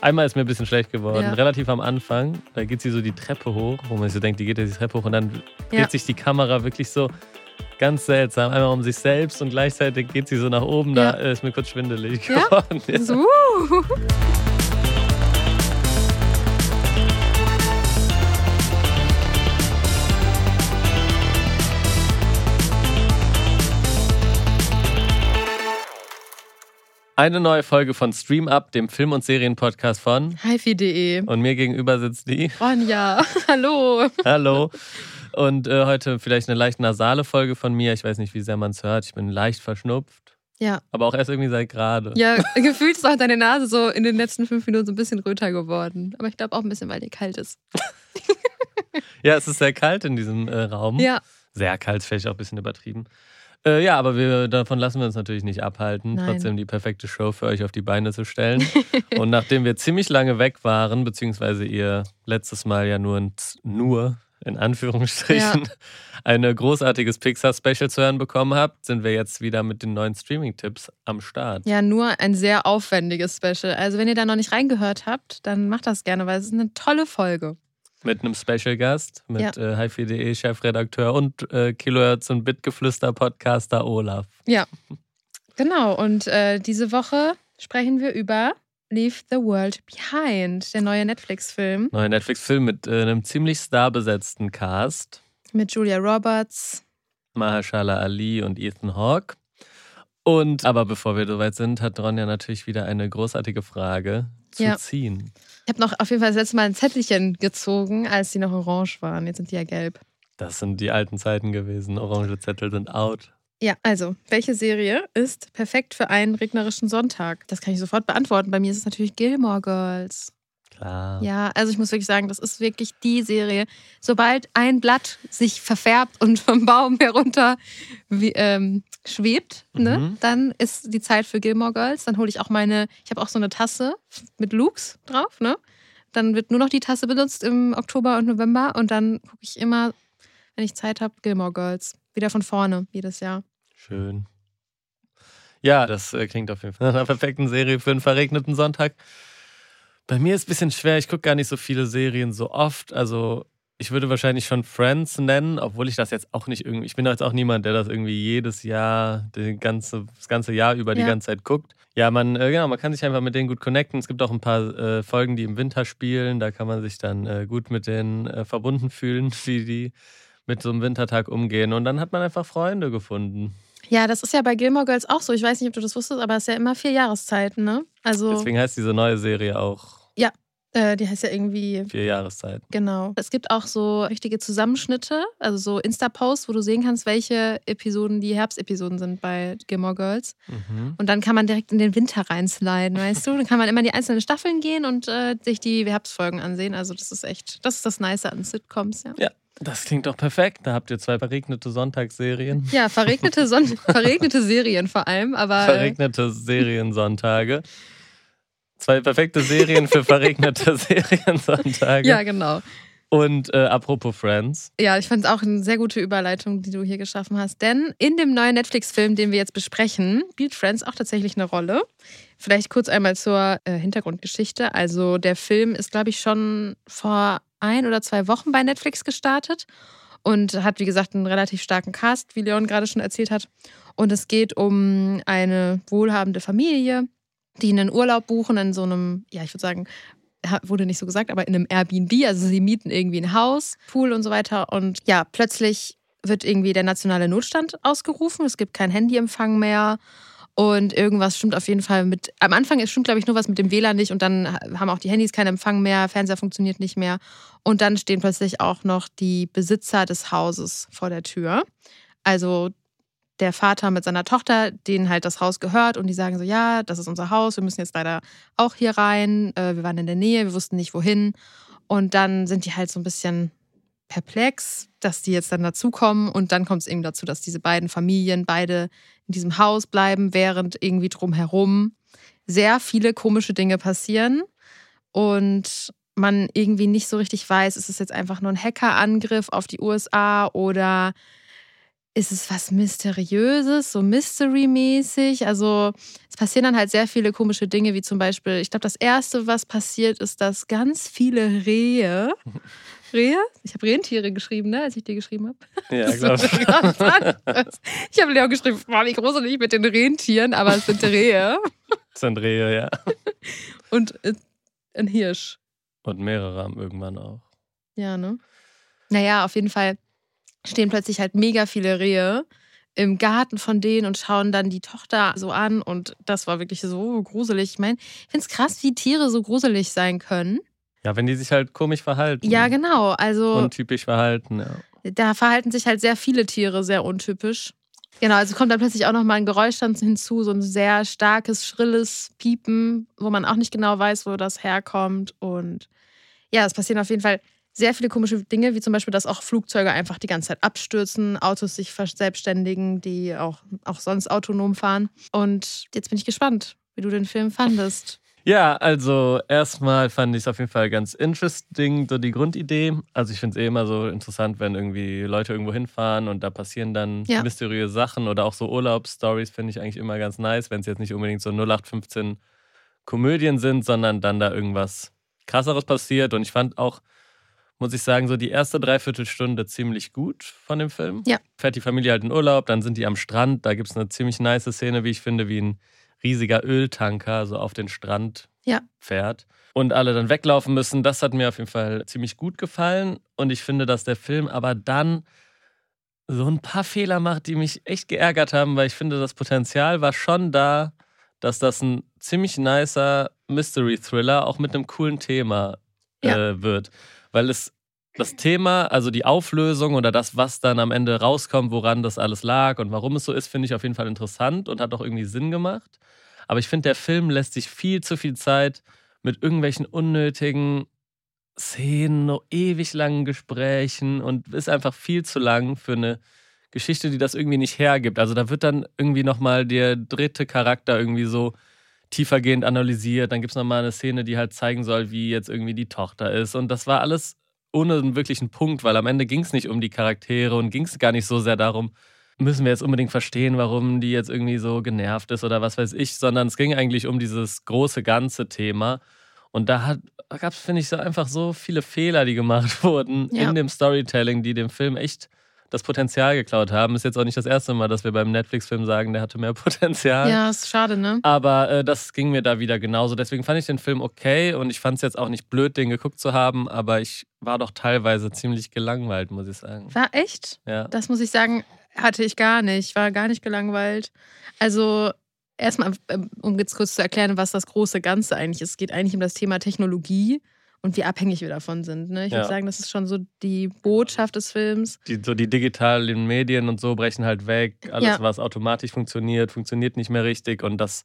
Einmal ist mir ein bisschen schlecht geworden. Ja. Relativ am Anfang, da geht sie so die Treppe hoch, wo man sich so denkt, die geht ja die Treppe hoch und dann dreht Ja. sich die Kamera wirklich so ganz seltsam. Einmal um sich selbst und gleichzeitig geht sie so nach oben. Da ist mir kurz schwindelig geworden. So. Eine neue Folge von Stream Up, dem Film- und Serienpodcast von. HiFi.de. Und mir gegenüber sitzt die. Ronja, hallo. Hallo. Und äh, heute vielleicht eine leicht nasale Folge von mir. Ich weiß nicht, wie sehr man es hört. Ich bin leicht verschnupft. Ja. Aber auch erst irgendwie seit gerade. Ja, gefühlt ist auch deine Nase so in den letzten fünf Minuten so ein bisschen röter geworden. Aber ich glaube auch ein bisschen, weil dir kalt ist. Ja, es ist sehr kalt in diesem äh, Raum. Ja. Sehr kalt, vielleicht auch ein bisschen übertrieben. Äh, ja, aber wir, davon lassen wir uns natürlich nicht abhalten, Nein. trotzdem die perfekte Show für euch auf die Beine zu stellen. Und nachdem wir ziemlich lange weg waren, beziehungsweise ihr letztes Mal ja nur, in- nur in Anführungsstrichen ein großartiges Pixar-Special zu hören bekommen habt, sind wir jetzt wieder mit den neuen Streaming-Tipps am Start. Ja, nur ein sehr aufwendiges Special. Also, wenn ihr da noch nicht reingehört habt, dann macht das gerne, weil es ist eine tolle Folge. Mit einem Special-Gast, mit Ja. äh, HiFi.de Chefredakteur und äh, Kilohertz und Bitgeflüster-Podcaster Olaf. Genau, und äh, diese Woche sprechen wir über Leave the World Behind, der neue Netflix-Film Neuer Netflix-Film mit äh, einem ziemlich starbesetzten Cast. mit Julia Roberts. Mahershala Ali und Ethan Hawke. Und aber bevor wir soweit sind, hat Ronja natürlich wieder eine großartige Frage zu Ja. ziehen. Ich habe noch auf jeden Fall das letzte Mal ein Zettelchen gezogen, als die noch orange waren. Jetzt sind die ja gelb. Das sind die alten Zeiten gewesen. Orange Zettel sind out. Ja, also, welche Serie ist perfekt für einen regnerischen Sonntag? Das kann ich sofort beantworten. Bei mir ist es natürlich Gilmore Girls. Klar. Ja, also ich muss wirklich sagen, das ist wirklich die Serie. Sobald ein Blatt sich verfärbt und vom Baum herunter wie, ähm, schwebt, ne, Mhm. dann ist die Zeit für Gilmore Girls. Dann hole ich auch meine, ich habe auch so eine Tasse mit Lukes drauf, ne? Dann wird nur noch die Tasse benutzt im Oktober und November und dann gucke ich immer, wenn ich Zeit habe, Gilmore Girls. Wieder von vorne, jedes Jahr. Schön. Ja, das äh, klingt auf jeden Fall nach einer perfekten Serie für einen verregneten Sonntag. Bei mir ist es ein bisschen schwer. Ich gucke gar nicht so viele Serien so oft. Also ich würde wahrscheinlich schon Friends nennen, obwohl ich das jetzt auch nicht irgendwie. Ich bin jetzt auch niemand, der das irgendwie jedes Jahr, ganze, das ganze Jahr über die Ja. ganze Zeit guckt. Ja, man, äh, genau, man kann sich einfach mit denen gut connecten. Es gibt auch ein paar äh, Folgen, die im Winter spielen. Da kann man sich dann äh, gut mit denen äh, verbunden fühlen, wie die mit so einem Wintertag umgehen. Und dann hat man einfach Freunde gefunden. Ja, das ist ja bei Gilmore Girls auch so. Ich weiß nicht, ob du das wusstest, aber es ist ja immer vier Jahreszeiten, ne? Also, Deswegen heißt diese neue Serie auch äh, die heißt ja irgendwie vier Jahreszeiten. Genau. Es gibt auch so richtige Zusammenschnitte, also so Insta-Posts, wo du sehen kannst, welche Episoden die Herbstepisoden sind bei Gilmore Girls. Mhm. Und dann kann man direkt in den Winter reinsliden, weißt du? Dann kann man immer in die einzelnen Staffeln gehen und äh, sich die Herbstfolgen ansehen. Also das ist echt, das ist das Nice an Sitcoms, ja. Das klingt doch perfekt. Da habt ihr zwei verregnete Sonntagsserien. Ja, verregnete, Son verregnete Serien vor allem, aber äh, Verregnete Seriensonntage. Zwei perfekte Serien für verregnete Seriensonntage. ja, genau. Und äh, apropos Friends. Ja, ich fand es auch eine sehr gute Überleitung, die du hier geschaffen hast. Denn in dem neuen Netflix-Film, den wir jetzt besprechen, spielt Friends auch tatsächlich eine Rolle. Vielleicht kurz einmal zur äh, Hintergrundgeschichte. Also der Film ist, glaube ich, schon vor ein oder zwei Wochen bei Netflix gestartet und hat, wie gesagt, einen relativ starken Cast, wie Leon gerade schon erzählt hat. Und es geht um eine wohlhabende Familie, die einen Urlaub buchen in so einem, ja, ich würde sagen, wurde nicht so gesagt, aber in einem Airbnb. Also sie mieten irgendwie ein Haus, Pool und so weiter. Und ja, plötzlich wird irgendwie der nationale Notstand ausgerufen. Es gibt keinen Handyempfang mehr. Und irgendwas stimmt auf jeden Fall mit. Am Anfang stimmt, glaube ich, nur was mit dem WLAN nicht und dann haben auch die Handys keinen Empfang mehr, Fernseher funktioniert nicht mehr. Und dann stehen plötzlich auch noch die Besitzer des Hauses vor der Tür. Also der Vater mit seiner Tochter, denen halt das Haus gehört und die sagen so, ja, das ist unser Haus, wir müssen jetzt leider auch hier rein. Äh, Wir waren in der Nähe, wir wussten nicht wohin. Und dann sind die halt so ein bisschen perplex, dass die jetzt dann dazukommen. Und dann kommt es eben dazu, dass diese beiden Familien beide in diesem Haus bleiben, während irgendwie drumherum sehr viele komische Dinge passieren. Und man irgendwie nicht so richtig weiß, ist es jetzt einfach nur ein Hackerangriff auf die USA oder ist es was Mysteriöses, so Mystery-mäßig. Also es passieren dann halt sehr viele komische Dinge, wie zum Beispiel, ich glaube, das Erste, was passiert, ist, dass ganz viele Rehe, Rehe? Ich habe Rentiere geschrieben, ne, als ich dir geschrieben habe. Ja, glaube ich. ich habe Leon geschrieben, wow, wie gruselig mit den Rentieren, aber es sind Rehe. Das sind Rehe, ja. Und äh, ein Hirsch. Und mehrere haben irgendwann auch. Ja, ne? Naja, auf jeden Fall stehen plötzlich halt mega viele Rehe im Garten von denen und schauen dann die Tochter so an. Und das war wirklich so gruselig. Ich meine, ich finde es krass, wie Tiere so gruselig sein können. Ja, wenn die sich halt komisch verhalten. Ja, genau. Also. Untypisch verhalten, ja. Da verhalten sich halt sehr viele Tiere sehr untypisch. Genau, also kommt dann plötzlich auch nochmal ein Geräusch dann hinzu, so ein sehr starkes, schrilles Piepen, wo man auch nicht genau weiß, wo das herkommt. Und ja, es passieren auf jeden Fall sehr viele komische Dinge, wie zum Beispiel, dass auch Flugzeuge einfach die ganze Zeit abstürzen, Autos sich verselbstständigen, die auch, auch sonst autonom fahren. Und jetzt bin ich gespannt, wie du den Film fandest. Ja, also erstmal fand ich es auf jeden Fall ganz interesting, so die Grundidee. Also ich finde es eh immer so interessant, wenn irgendwie Leute irgendwo hinfahren und da passieren dann ja. mysteriöse Sachen oder auch so Urlaubsstories finde ich eigentlich immer ganz nice, wenn es jetzt nicht unbedingt so 0815 Komödien sind, sondern dann da irgendwas krasseres passiert. Und ich fand auch, muss ich sagen, so die erste Dreiviertelstunde ziemlich gut von dem Film. Ja. Fährt die Familie halt in Urlaub, dann sind die am Strand, da gibt es eine ziemlich nice Szene, wie ich finde, wie ein riesiger Öltanker so auf den Strand ja. fährt und alle dann weglaufen müssen. Das hat mir auf jeden Fall ziemlich gut gefallen und ich finde, dass der Film aber dann so ein paar Fehler macht, die mich echt geärgert haben, weil ich finde, das Potenzial war schon da, dass das ein ziemlich nicer Mystery-Thriller auch mit einem coolen Thema äh, ja. wird. Weil es das Thema, also die Auflösung oder das, was dann am Ende rauskommt, woran das alles lag und warum es so ist, finde ich auf jeden Fall interessant und hat auch irgendwie Sinn gemacht. Aber ich finde, der Film lässt sich viel zu viel Zeit mit irgendwelchen unnötigen Szenen, ewig langen Gesprächen und ist einfach viel zu lang für eine Geschichte, die das irgendwie nicht hergibt. Also da wird dann irgendwie nochmal der dritte Charakter irgendwie so tiefergehend analysiert. Dann gibt es nochmal eine Szene, die halt zeigen soll, wie jetzt irgendwie die Tochter ist. Und das war alles ohne einen wirklichen Punkt, weil am Ende ging es nicht um die Charaktere und ging es gar nicht so sehr darum, müssen wir jetzt unbedingt verstehen, warum die jetzt irgendwie so genervt ist oder was weiß ich, sondern es ging eigentlich um dieses große ganze Thema. Und da, gab es, finde ich, so einfach so viele Fehler, die gemacht wurden ja. in dem Storytelling, die dem Film echt das Potenzial geklaut haben. Ist jetzt auch nicht das erste Mal, dass wir beim Netflix-Film sagen, der hatte mehr Potenzial. Ja, ist schade, ne? Aber äh, das ging mir da wieder genauso. Deswegen fand ich den Film okay und ich fand es jetzt auch nicht blöd, den geguckt zu haben, aber ich war doch teilweise ziemlich gelangweilt, muss ich sagen. War echt? Ja. Das muss ich sagen, hatte ich gar nicht. War gar nicht gelangweilt. Also erstmal, ähm, um jetzt kurz zu erklären, was das große Ganze eigentlich ist. Es geht eigentlich um das Thema Technologie und wie abhängig wir davon sind. Ne? Ich ja. würde sagen, das ist schon so die Botschaft des Films. Die, so die digitalen Medien und so brechen halt weg. Alles, ja. was automatisch funktioniert, funktioniert nicht mehr richtig. Und das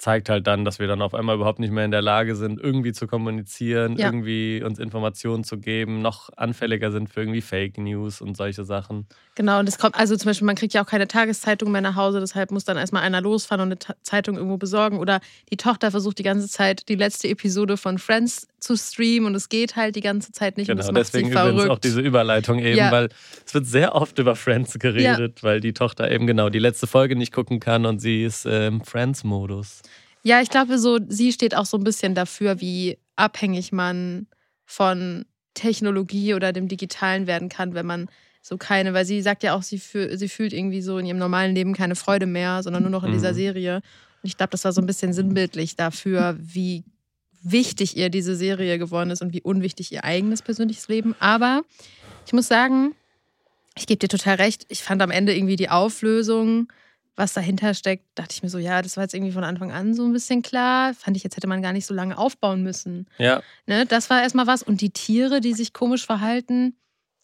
zeigt halt dann, dass wir dann auf einmal überhaupt nicht mehr in der Lage sind, irgendwie zu kommunizieren, ja. irgendwie uns Informationen zu geben, noch anfälliger sind für irgendwie Fake News und solche Sachen. Genau, und es kommt, also zum Beispiel, man kriegt ja auch keine Tageszeitung mehr nach Hause, deshalb muss dann erstmal einer losfahren und eine Zeitung irgendwo besorgen. Oder die Tochter versucht die ganze Zeit die letzte Episode von Friends zu streamen und es geht halt die ganze Zeit nicht. Genau, und deswegen übrigens auch diese Überleitung eben, ja. weil es wird sehr oft über Friends geredet, ja. weil die Tochter eben genau die letzte Folge nicht gucken kann und sie ist im Friends-Modus. Ja, ich glaube, so sie steht auch so ein bisschen dafür, wie abhängig man von Technologie oder dem Digitalen werden kann, wenn man so keine, weil sie sagt ja auch, sie, fühl, sie fühlt irgendwie so in ihrem normalen Leben keine Freude mehr, sondern nur noch in mhm. dieser Serie. Und ich glaube, das war so ein bisschen sinnbildlich dafür, wie wichtig ihr diese Serie geworden ist und wie unwichtig ihr eigenes persönliches Leben. Aber ich muss sagen, ich gebe dir total recht. Ich fand am Ende irgendwie die Auflösung was dahinter steckt, dachte ich mir so, ja, das war jetzt irgendwie von Anfang an so ein bisschen klar. Fand ich, jetzt hätte man gar nicht so lange aufbauen müssen. Ja. Ne, das war erstmal was. Und die Tiere, die sich komisch verhalten,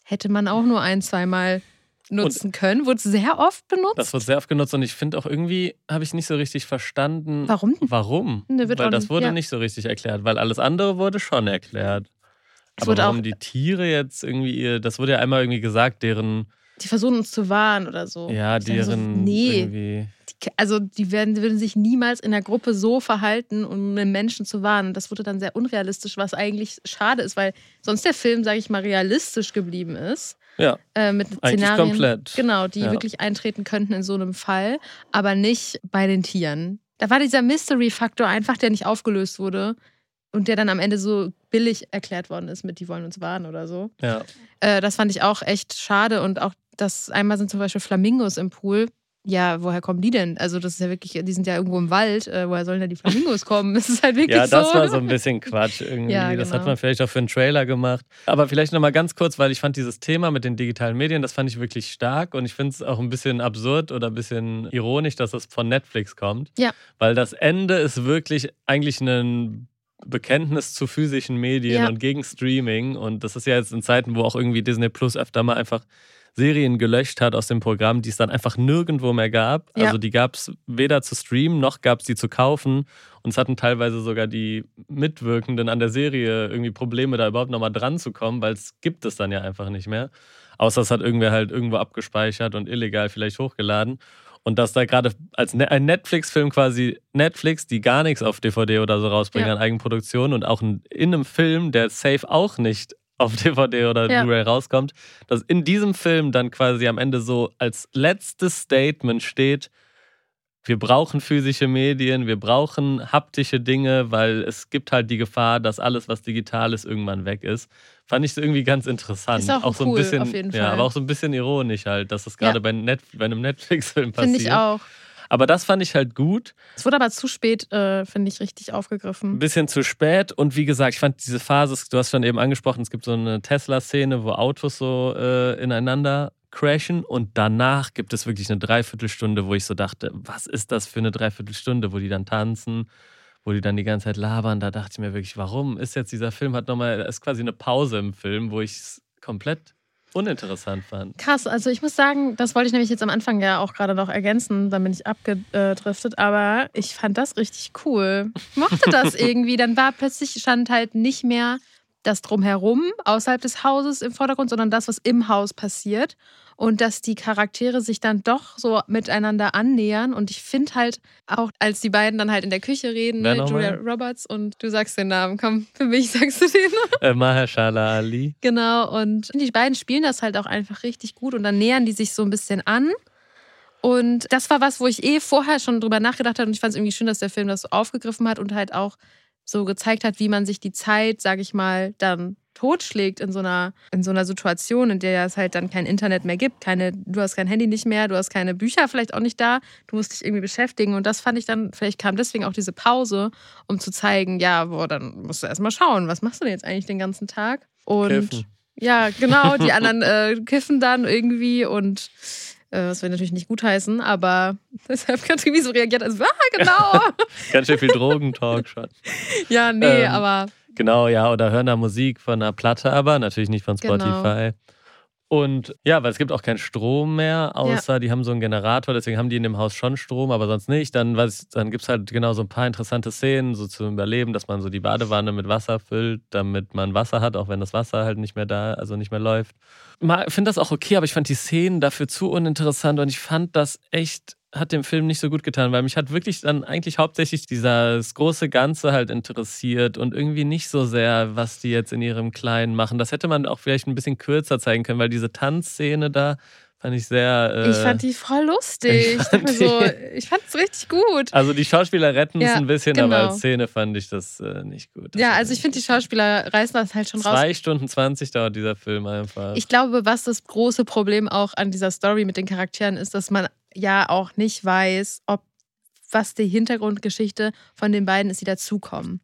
hätte man auch nur ein, zweimal nutzen und können. Wurde sehr oft benutzt. Das wird sehr oft genutzt und ich finde auch irgendwie, habe ich nicht so richtig verstanden. Warum? Warum? Ne, weil das wurde ja. nicht so richtig erklärt, weil alles andere wurde schon erklärt. Aber warum die Tiere jetzt irgendwie, das wurde ja einmal irgendwie gesagt, deren die versuchen uns zu warnen oder so. Ja, deren. So, nee. Die, also, die werden, würden sich niemals in der Gruppe so verhalten, um einen Menschen zu warnen. Das wurde dann sehr unrealistisch, was eigentlich schade ist, weil sonst der Film, sage ich mal, realistisch geblieben ist. Ja. Äh, mit Eigentlich Szenarien. komplett. Genau, die Ja. wirklich eintreten könnten in so einem Fall, aber nicht bei den Tieren. Da war dieser Mystery-Faktor einfach, der nicht aufgelöst wurde und der dann am Ende so billig erklärt worden ist mit die wollen uns warnen oder so. Ja. Äh, das fand ich auch echt schade und auch das einmal sind zum Beispiel Flamingos im Pool. Ja, woher kommen die denn? Also das ist ja wirklich, die sind ja irgendwo im Wald. Äh, woher sollen denn die Flamingos kommen? Das ist halt wirklich Ja, das so. war so ein bisschen Quatsch irgendwie. Ja, Das hat genau. man vielleicht auch für einen Trailer gemacht. Aber vielleicht nochmal ganz kurz, weil ich fand dieses Thema mit den digitalen Medien, das fand ich wirklich stark und ich finde es auch ein bisschen absurd oder ein bisschen ironisch, dass das von Netflix kommt. Ja. Weil das Ende ist wirklich eigentlich ein Bekenntnis zu physischen Medien Ja. und gegen Streaming. Und das ist ja jetzt in Zeiten, wo auch irgendwie Disney Plus öfter mal einfach Serien gelöscht hat aus dem Programm, die es dann einfach nirgendwo mehr gab. Ja. Also die gab es weder zu streamen, noch gab es die zu kaufen. Und es hatten teilweise sogar die Mitwirkenden an der Serie irgendwie Probleme, da überhaupt nochmal dran zu kommen, weil es gibt es dann ja einfach nicht mehr. Außer es hat irgendwer halt irgendwo abgespeichert und illegal vielleicht hochgeladen. Und dass da gerade als ne ein Netflix-Film quasi Netflix, die gar nichts auf DVD oder so rausbringen Ja. an Eigenproduktion und auch in in einem Film, der safe auch nicht auf DVD oder Ja. Blu-ray rauskommt, dass in diesem Film dann quasi am Ende so als letztes Statement steht, wir brauchen physische Medien, wir brauchen haptische Dinge, weil es gibt halt die Gefahr, dass alles, was digital ist, irgendwann weg ist. Fand ich irgendwie ganz interessant. Ist auch so ein cool, bisschen, auf jeden ja, Fall. aber auch so ein bisschen ironisch halt, dass das gerade Ja. bei, Net, bei einem Netflix-Film passiert. Finde ich auch. Aber das fand ich halt gut. Es wurde aber zu spät, äh, finde ich, richtig aufgegriffen. Ein bisschen zu spät. Und wie gesagt, ich fand diese Phase, du hast schon eben angesprochen, es gibt so eine Tesla-Szene, wo Autos so äh, ineinander crashen. Und danach gibt es wirklich eine Dreiviertelstunde, wo ich so dachte, was ist das für eine Dreiviertelstunde, wo die dann tanzen, wo die dann die ganze Zeit labern. Da dachte ich mir wirklich, warum ist jetzt dieser Film, hat nochmal, ist quasi eine Pause im Film, wo ich es komplett uninteressant fand. Krass, also ich muss sagen, das wollte ich nämlich jetzt am Anfang ja auch gerade noch ergänzen, dann bin ich abgedriftet, aber ich fand das richtig cool. Ich mochte das irgendwie. Dann war plötzlich stand halt nicht mehr das drumherum außerhalb des Hauses im Vordergrund, sondern das, was im Haus passiert. Und dass die Charaktere sich dann doch so miteinander annähern. Und ich finde halt auch, als die beiden dann halt in der Küche reden, Wer? Julia Roberts und du sagst den Namen, komm, für mich sagst du den. Äh, Mahershala Ali. Genau, und die beiden spielen das halt auch einfach richtig gut und dann nähern die sich so ein bisschen an. Und das war was, wo ich eh vorher schon drüber nachgedacht habe und ich fand es irgendwie schön, dass der Film das so aufgegriffen hat und halt auch so gezeigt hat, wie man sich die Zeit, sag ich mal, dann totschlägt in so einer, in so einer Situation, in der es halt dann kein Internet mehr gibt, keine, du hast kein Handy nicht mehr, du hast keine Bücher vielleicht auch nicht da, du musst dich irgendwie beschäftigen und das fand ich dann, vielleicht kam deswegen auch diese Pause, um zu zeigen, ja, boah, dann musst du erstmal schauen, was machst du denn jetzt eigentlich den ganzen Tag? Und Kiffen. ja, genau, die anderen äh, kiffen dann irgendwie und äh, das will natürlich nicht gutheißen, aber deshalb hat irgendwie so reagiert, als ah, genau. Ganz schön viel Drogentalk schon. ja, nee, Ähm, aber Genau, ja, oder hören da Musik von einer Platte, aber natürlich nicht von Genau. Und ja, weil es gibt auch keinen Strom mehr, außer die haben so einen Generator, deswegen haben die in dem Haus schon Strom, aber sonst nicht. Dann, weiß- dann gibt es halt genau so ein paar interessante Szenen, so zum Überleben, dass man so die Badewanne mit Wasser füllt, damit man Wasser hat, auch wenn das Wasser halt nicht mehr da, also nicht mehr läuft. Ich finde das auch okay, aber ich fand die Szenen dafür zu uninteressant und ich fand das echt, hat dem Film nicht so gut getan, weil mich hat wirklich dann eigentlich hauptsächlich dieses große Ganze halt interessiert und irgendwie nicht so sehr, was die jetzt in ihrem Kleinen machen. Das hätte man auch vielleicht ein bisschen kürzer zeigen können, weil diese Tanzszene da fand ich sehr. Äh, ich fand die voll lustig. ich fand so, es richtig gut. also die Schauspieler retten es Ja, ein bisschen, aber genau. als Szene fand ich das äh, nicht gut. Das Ja, also ich finde, die Schauspieler reißen das halt schon raus. Zwei Stunden 20 dauert dieser Film einfach. Ich glaube, was das große Problem auch an dieser Story mit den Charakteren ist, dass man ja auch nicht weiß, ob was die Hintergrundgeschichte von den beiden ist, die dazukommen.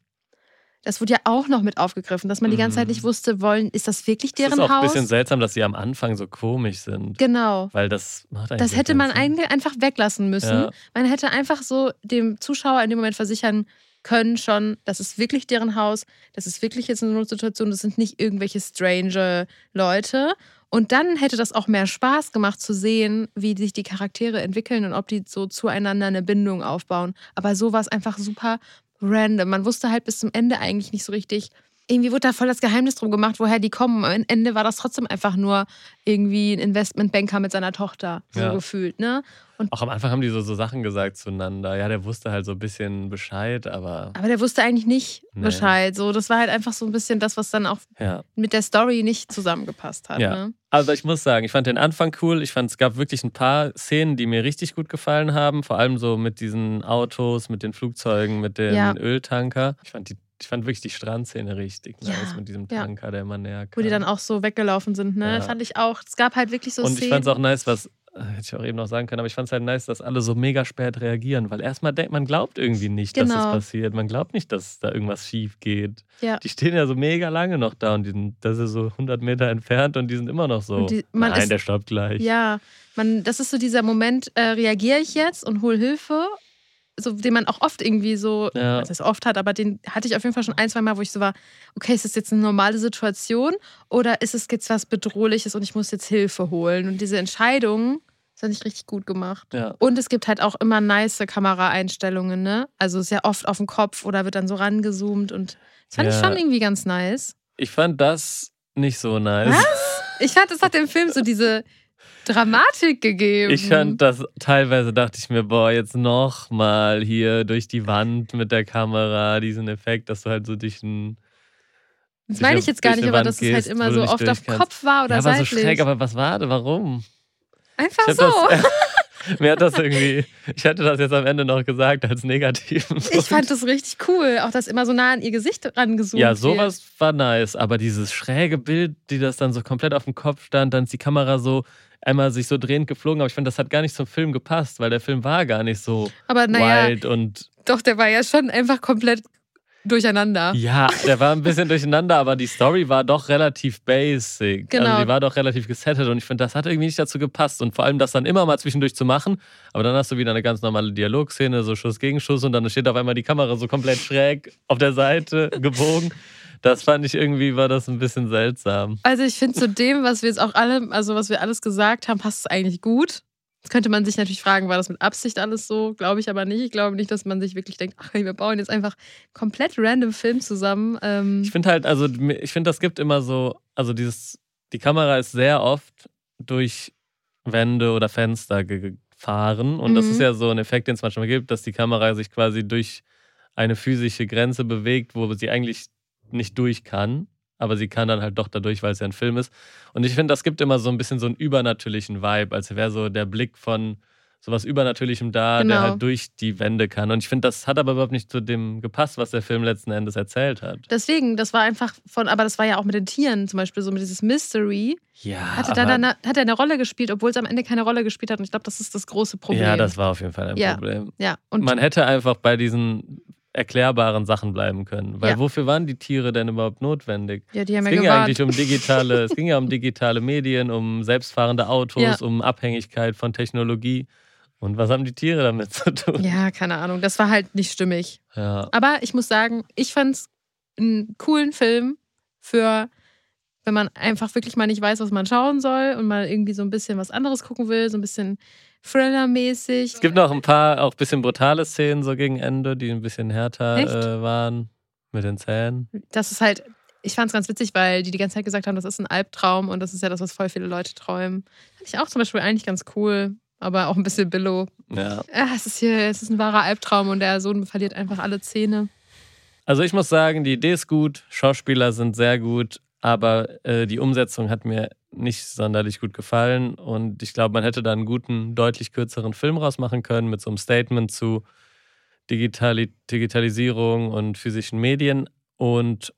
Das wurde ja auch noch mit aufgegriffen, dass man die ganze Zeit nicht wusste, wollen, ist das wirklich Mhm. es deren ist auch ein Haus? bisschen seltsam, dass sie am Anfang so komisch sind. genau. Weil das macht eigentlich Das hätte man eigentlich einfach weglassen müssen. Ja. Man hätte einfach so dem Zuschauer in dem Moment versichern können schon, das ist wirklich deren Haus, das ist wirklich jetzt eine Notsituation, das sind nicht irgendwelche strange Leute. Und dann hätte das auch mehr Spaß gemacht zu sehen, wie sich die Charaktere entwickeln und ob die so zueinander eine Bindung aufbauen. Aber so war es einfach super random. Man wusste halt bis zum Ende eigentlich nicht so richtig, irgendwie wurde da voll das Geheimnis drum gemacht, woher die kommen. Am Ende war das trotzdem einfach nur irgendwie ein Investmentbanker mit seiner Tochter, so Ja. gefühlt, ne? Und Auch am Anfang haben die so, so Sachen gesagt zueinander. Ja, der wusste halt so ein bisschen Bescheid, aber aber der wusste eigentlich nicht Nee. Bescheid. So, das war halt einfach so ein bisschen das, was dann auch ja. mit der Story nicht zusammengepasst hat. Ja. Ne? Also ich muss sagen, ich fand den Anfang cool. Ich fand, es gab wirklich ein paar Szenen, die mir richtig gut gefallen haben. Vor allem so mit diesen Autos, mit den Flugzeugen, mit dem Ja. Öltanker. Ich fand, die, ich fand wirklich die Strandszene richtig Ja, nice mit diesem ja. Tanker, der immer näher kam. Wo die dann auch so weggelaufen sind, ne? Ja. Fand ich auch. Es gab halt wirklich so Und ich Szenen. fand es auch nice, was äh, hätte ich auch eben noch sagen können, aber ich fand es halt nice, dass alle so mega spät reagieren, weil erstmal denkt man glaubt irgendwie nicht, dass das Genau. passiert. Man glaubt nicht, dass da irgendwas schief geht. Ja. Die stehen ja so mega lange noch da und die sind, das ist so 100 Meter entfernt und die sind immer noch so. Die- man Nein, ist- der stoppt gleich. Ja, man, das ist so dieser Moment, äh, reagiere ich jetzt und hol Hilfe, so, den man auch oft irgendwie so, Ja. was heißt oft hat, aber den hatte ich auf jeden Fall schon ein, zwei Mal, wo ich so war, okay, ist das jetzt eine normale Situation oder ist es jetzt was Bedrohliches und ich muss jetzt Hilfe holen? Und diese Entscheidung, fand ich richtig gut gemacht. Ja. Und es gibt halt auch immer nice Kameraeinstellungen, ne? Also sehr oft auf dem Kopf oder wird dann so rangezoomt und das fand ich Ja. schon irgendwie ganz nice. Ich fand das nicht so nice. Ich fand, es hat dem Film so diese Dramatik gegeben. Ich fand das, teilweise dachte ich mir, boah, jetzt nochmal hier durch die Wand mit der Kamera, diesen Effekt, dass du halt so durch ein. Das meine ich jetzt gar nicht, aber dass es halt immer so oft auf. Kopf war oder ja, war so schräg, aber was war, warum? Einfach so. das, mir hat das irgendwie, ich hätte das jetzt am Ende noch gesagt als negativen ich fand das richtig cool, auch dass immer so nah an ihr Gesicht rangezoomt Ja, wird. sowas war nice, aber dieses schräge Bild, die das dann so komplett auf dem Kopf stand, dann ist die Kamera so einmal sich so drehend geflogen, aber ich finde, das hat gar nicht zum Film gepasst, weil der Film war gar nicht so Aber naja, wild und doch, der war ja schon einfach komplett durcheinander. ja, der war ein bisschen durcheinander, aber die Story war doch relativ basic. Genau. Also die war doch relativ gesettet und ich finde, das hat irgendwie nicht dazu gepasst und vor allem das dann immer mal zwischendurch zu machen, aber dann hast du wieder eine ganz normale Dialogszene, so Schuss gegen Schuss und dann steht auf einmal die Kamera so komplett schräg auf der Seite gebogen. Das fand ich irgendwie, war das ein bisschen seltsam. Also ich finde zu dem, was wir jetzt auch alle, also was wir alles gesagt haben, passt es eigentlich gut. Jetzt könnte man sich natürlich fragen, war das mit Absicht alles so? Glaube ich aber nicht. Ich glaube nicht, dass man sich wirklich denkt, ach, wir bauen jetzt einfach komplett random Film zusammen. Ähm, Ich finde halt, also ich finde, das gibt immer so, also dieses, die Kamera ist sehr oft durch Wände oder Fenster ge- gefahren und das Mhm. ist ja so ein Effekt, den es manchmal gibt, dass die Kamera sich quasi durch eine physische Grenze bewegt, wo sie eigentlich nicht durch kann, aber sie kann dann halt doch dadurch, weil es ja ein Film ist. Und ich finde, das gibt immer so ein bisschen so einen übernatürlichen Vibe, als wäre so der Blick von sowas Übernatürlichem da, Genau. der halt durch die Wände kann. Und ich finde, das hat aber überhaupt nicht zu dem gepasst, was der Film letzten Endes erzählt hat. deswegen, das war einfach von, aber das war ja auch mit den Tieren zum Beispiel, so mit dieses Mystery. Ja, Hatte da dann, hat er eine Rolle gespielt, obwohl es am Ende keine Rolle gespielt hat. Und ich glaube, das ist das große Problem. ja, das war auf jeden Fall ein Ja. Problem. Ja, und Man hätte einfach bei diesen erklärbaren Sachen bleiben können. Weil Ja. wofür waren die Tiere denn überhaupt notwendig? ja, die haben Es ja ging ja eigentlich um digitale, es ging ja um digitale Medien, um selbstfahrende Autos, Ja. um Abhängigkeit von Technologie. Und was haben die Tiere damit zu tun? ja, keine Ahnung. Das war halt nicht stimmig. Ja. Aber ich muss sagen, ich fand es einen coolen Film für, wenn man einfach wirklich mal nicht weiß, was man schauen soll und mal irgendwie so ein bisschen was anderes gucken will, so ein bisschen Thriller-mäßig. Es gibt noch ein paar auch ein bisschen brutale Szenen so gegen Ende, die ein bisschen härter äh, waren mit den Zähnen. Das ist halt, ich fand es ganz witzig, weil die die ganze Zeit gesagt haben, das ist ein Albtraum und das ist ja das, was voll viele Leute träumen. Fand ich auch zum Beispiel eigentlich ganz cool, aber auch ein bisschen billow. Ja. Ja, es ist hier, es ist ein wahrer Albtraum und der Sohn verliert einfach alle Zähne. Also ich muss sagen, die Idee ist gut, Schauspieler sind sehr gut, aber äh, die Umsetzung hat mir nicht sonderlich gut gefallen und ich glaube, man hätte da einen guten, deutlich kürzeren Film rausmachen können mit so einem Statement zu Digitali Digitalisierung und physischen Medien und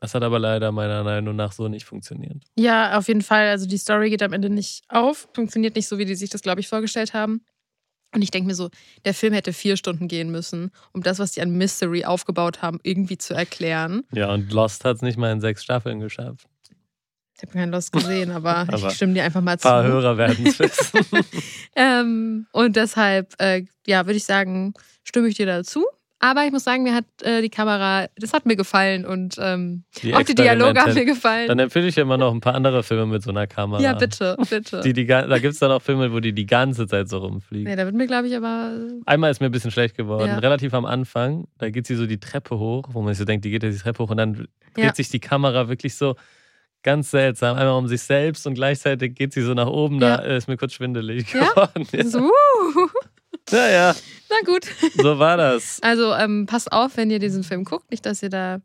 das hat aber leider meiner Meinung nach so nicht funktioniert. Ja, auf jeden Fall. Also die Story geht am Ende nicht auf, funktioniert nicht so, wie die sich das, glaube ich, vorgestellt haben. Und ich denke mir so, der Film hätte vier Stunden gehen müssen, um das, was die an Mystery aufgebaut haben, irgendwie zu erklären. Ja, und Lost hat es nicht mal in sechs Staffeln geschafft. Ich habe keinen Lost gesehen, aber, Aber ich stimme dir einfach mal Ein zu. paar Hörer werden es wissen. Ähm, und deshalb, äh, ja, würde ich sagen, stimme ich dir dazu. Aber ich muss sagen, mir hat äh, die Kamera, das hat mir gefallen und ähm, Die auch die Dialoge haben mir gefallen. Dann empfehle ich dir immer noch ein paar andere Filme mit so einer Kamera. ja, bitte, bitte. Die, die, da gibt es dann auch Filme, wo die die ganze Zeit so rumfliegen. nee, da wird mir, glaube ich, aber. Einmal ist mir ein bisschen schlecht geworden. Ja. Relativ am Anfang, da geht sie so die Treppe hoch, wo man sich so denkt, die geht ja die Treppe hoch und dann dreht Ja. sich die Kamera wirklich so ganz seltsam. Einmal um sich selbst und gleichzeitig geht sie so nach oben. Da Ja. ist mir kurz schwindelig Ja? geworden. Ja. So, Naja, na gut. so war das. Also ähm, passt auf, wenn ihr diesen Film guckt, nicht, dass ihr da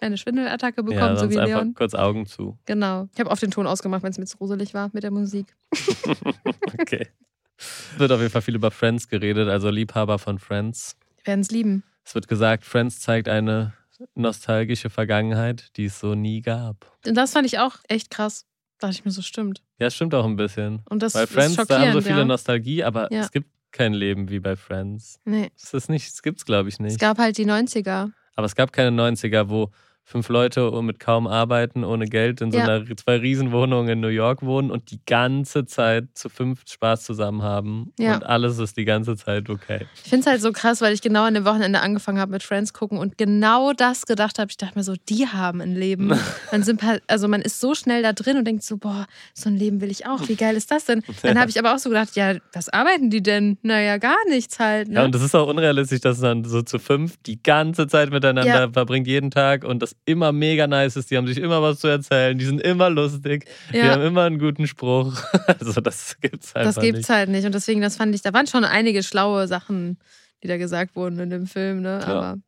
eine Schwindelattacke bekommt, Ja, so wie einfach Leon. kurz Augen zu. Genau. Ich habe oft den Ton ausgemacht, wenn es mir zu gruselig war mit der Musik. Okay. Es wird auf jeden Fall viel über Friends geredet, also Liebhaber von Friends. Wir werden es lieben. Es wird gesagt, Friends zeigt eine nostalgische Vergangenheit, die es so nie gab. Und das fand ich auch echt krass. Dachte ich mir so, stimmt. Ja, stimmt auch ein bisschen. Und das Bei ist Friends, da haben so viele ja. Nostalgie, aber Ja. es gibt kein Leben wie bei Friends. Nee. Das ist nicht, das gibt's glaube ich Es nicht. gab halt die 90er. Aber es gab keine 90er, wo fünf Leute mit kaum Arbeiten, ohne Geld in so Ja. einer zwei Riesenwohnung in New York wohnen und die ganze Zeit zu fünf Spaß zusammen haben. Ja. Und alles ist die ganze Zeit okay. Ich finde es halt so krass, weil ich genau an dem Wochenende angefangen habe mit Friends gucken und genau das gedacht habe. Ich dachte mir so, die haben ein Leben. Man, sympa- also man ist so schnell da drin und denkt so, boah, so ein Leben will ich auch. Wie geil ist das denn? Dann habe ich aber auch so gedacht, ja, was arbeiten die denn? Naja, gar nichts halt. Ne? Ja, und das ist auch unrealistisch, dass man so zu fünf die ganze Zeit miteinander Ja. verbringt, jeden Tag und das immer mega nice ist. Die haben sich immer was zu erzählen, die sind immer lustig, die Ja. haben immer einen guten Spruch. Also das gibt's einfach das gibt's nicht. halt nicht. Und deswegen, das fand ich, da waren schon einige schlaue Sachen, die da gesagt wurden in dem Film, ne? Ja. Aber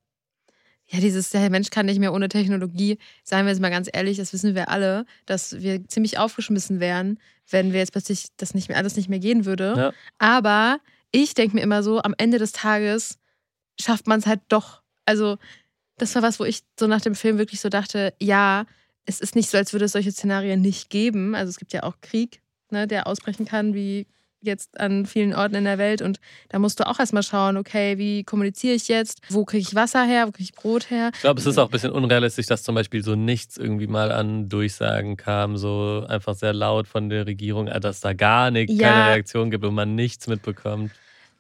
ja, dieses, der Mensch kann nicht mehr ohne Technologie, seien wir jetzt mal ganz ehrlich, das wissen wir alle, dass wir ziemlich aufgeschmissen wären, wenn wir jetzt plötzlich das nicht mehr, alles nicht mehr gehen würde. Ja. Aber ich denke mir immer so, am Ende des Tages schafft man es halt doch. Also, das war was, wo ich so nach dem Film wirklich so dachte, ja, es ist nicht so, als würde es solche Szenarien nicht geben. Also es gibt ja auch Krieg, ne, der ausbrechen kann, wie jetzt an vielen Orten in der Welt. Und da musst du auch erstmal schauen, okay, wie kommuniziere ich jetzt? Wo kriege ich Wasser her? Wo kriege ich Brot her? Ich glaube, es ist auch ein bisschen unrealistisch, dass zum Beispiel so nichts irgendwie mal an Durchsagen kam, so einfach sehr laut von der Regierung, äh, dass da gar nicht, Ja. keine Reaktion gibt und man nichts mitbekommt.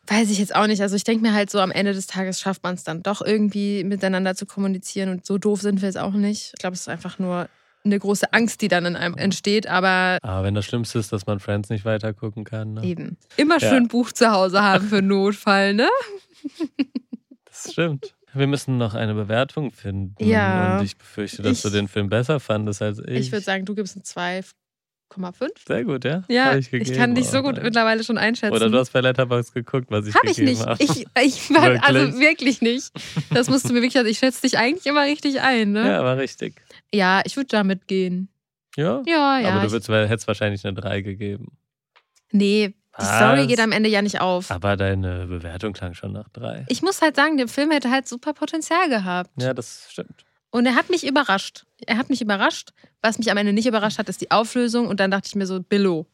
Weiß ich jetzt auch nicht. Also ich denke mir halt so, am Ende des Tages schafft man es dann doch irgendwie miteinander zu kommunizieren und so doof sind wir es auch nicht. Ich glaube, es ist einfach nur eine große Angst, die dann in einem entsteht, aber... Aber wenn das Schlimmste ist, dass man Friends nicht weitergucken kann. Ne? Eben. Immer schön ja. Buch zu Hause haben für Notfall, ne? Das stimmt. Wir müssen noch eine Bewertung finden. Ja. Und ich befürchte, dass ich, du den Film besser fandest als ich. Ich würde sagen, du gibst ein 2 5,5. Sehr gut, ja. Ja, gegeben, ich, kann dich so gut oh, nein. mittlerweile schon einschätzen. Oder du hast bei Letterboxd geguckt, was ich hab gegeben habe. Habe ich nicht. Ich, ich war, wirklich? also wirklich nicht. Das musst du mir wirklich, also ich schätze dich eigentlich immer richtig ein, ne? Ja, war richtig. Ja, ich würde damit gehen. Ja? Ja, ja. Aber du würdest, hättest wahrscheinlich eine 3 gegeben. Nee, was? die Story geht am Ende ja nicht auf. Aber deine Bewertung klang schon nach 3. Ich muss halt sagen, der Film hätte halt super Potenzial gehabt. Ja, das stimmt. Und er hat mich überrascht. Er hat mich überrascht. Was mich am Ende nicht überrascht hat, ist die Auflösung. Und dann dachte ich mir so, Billo.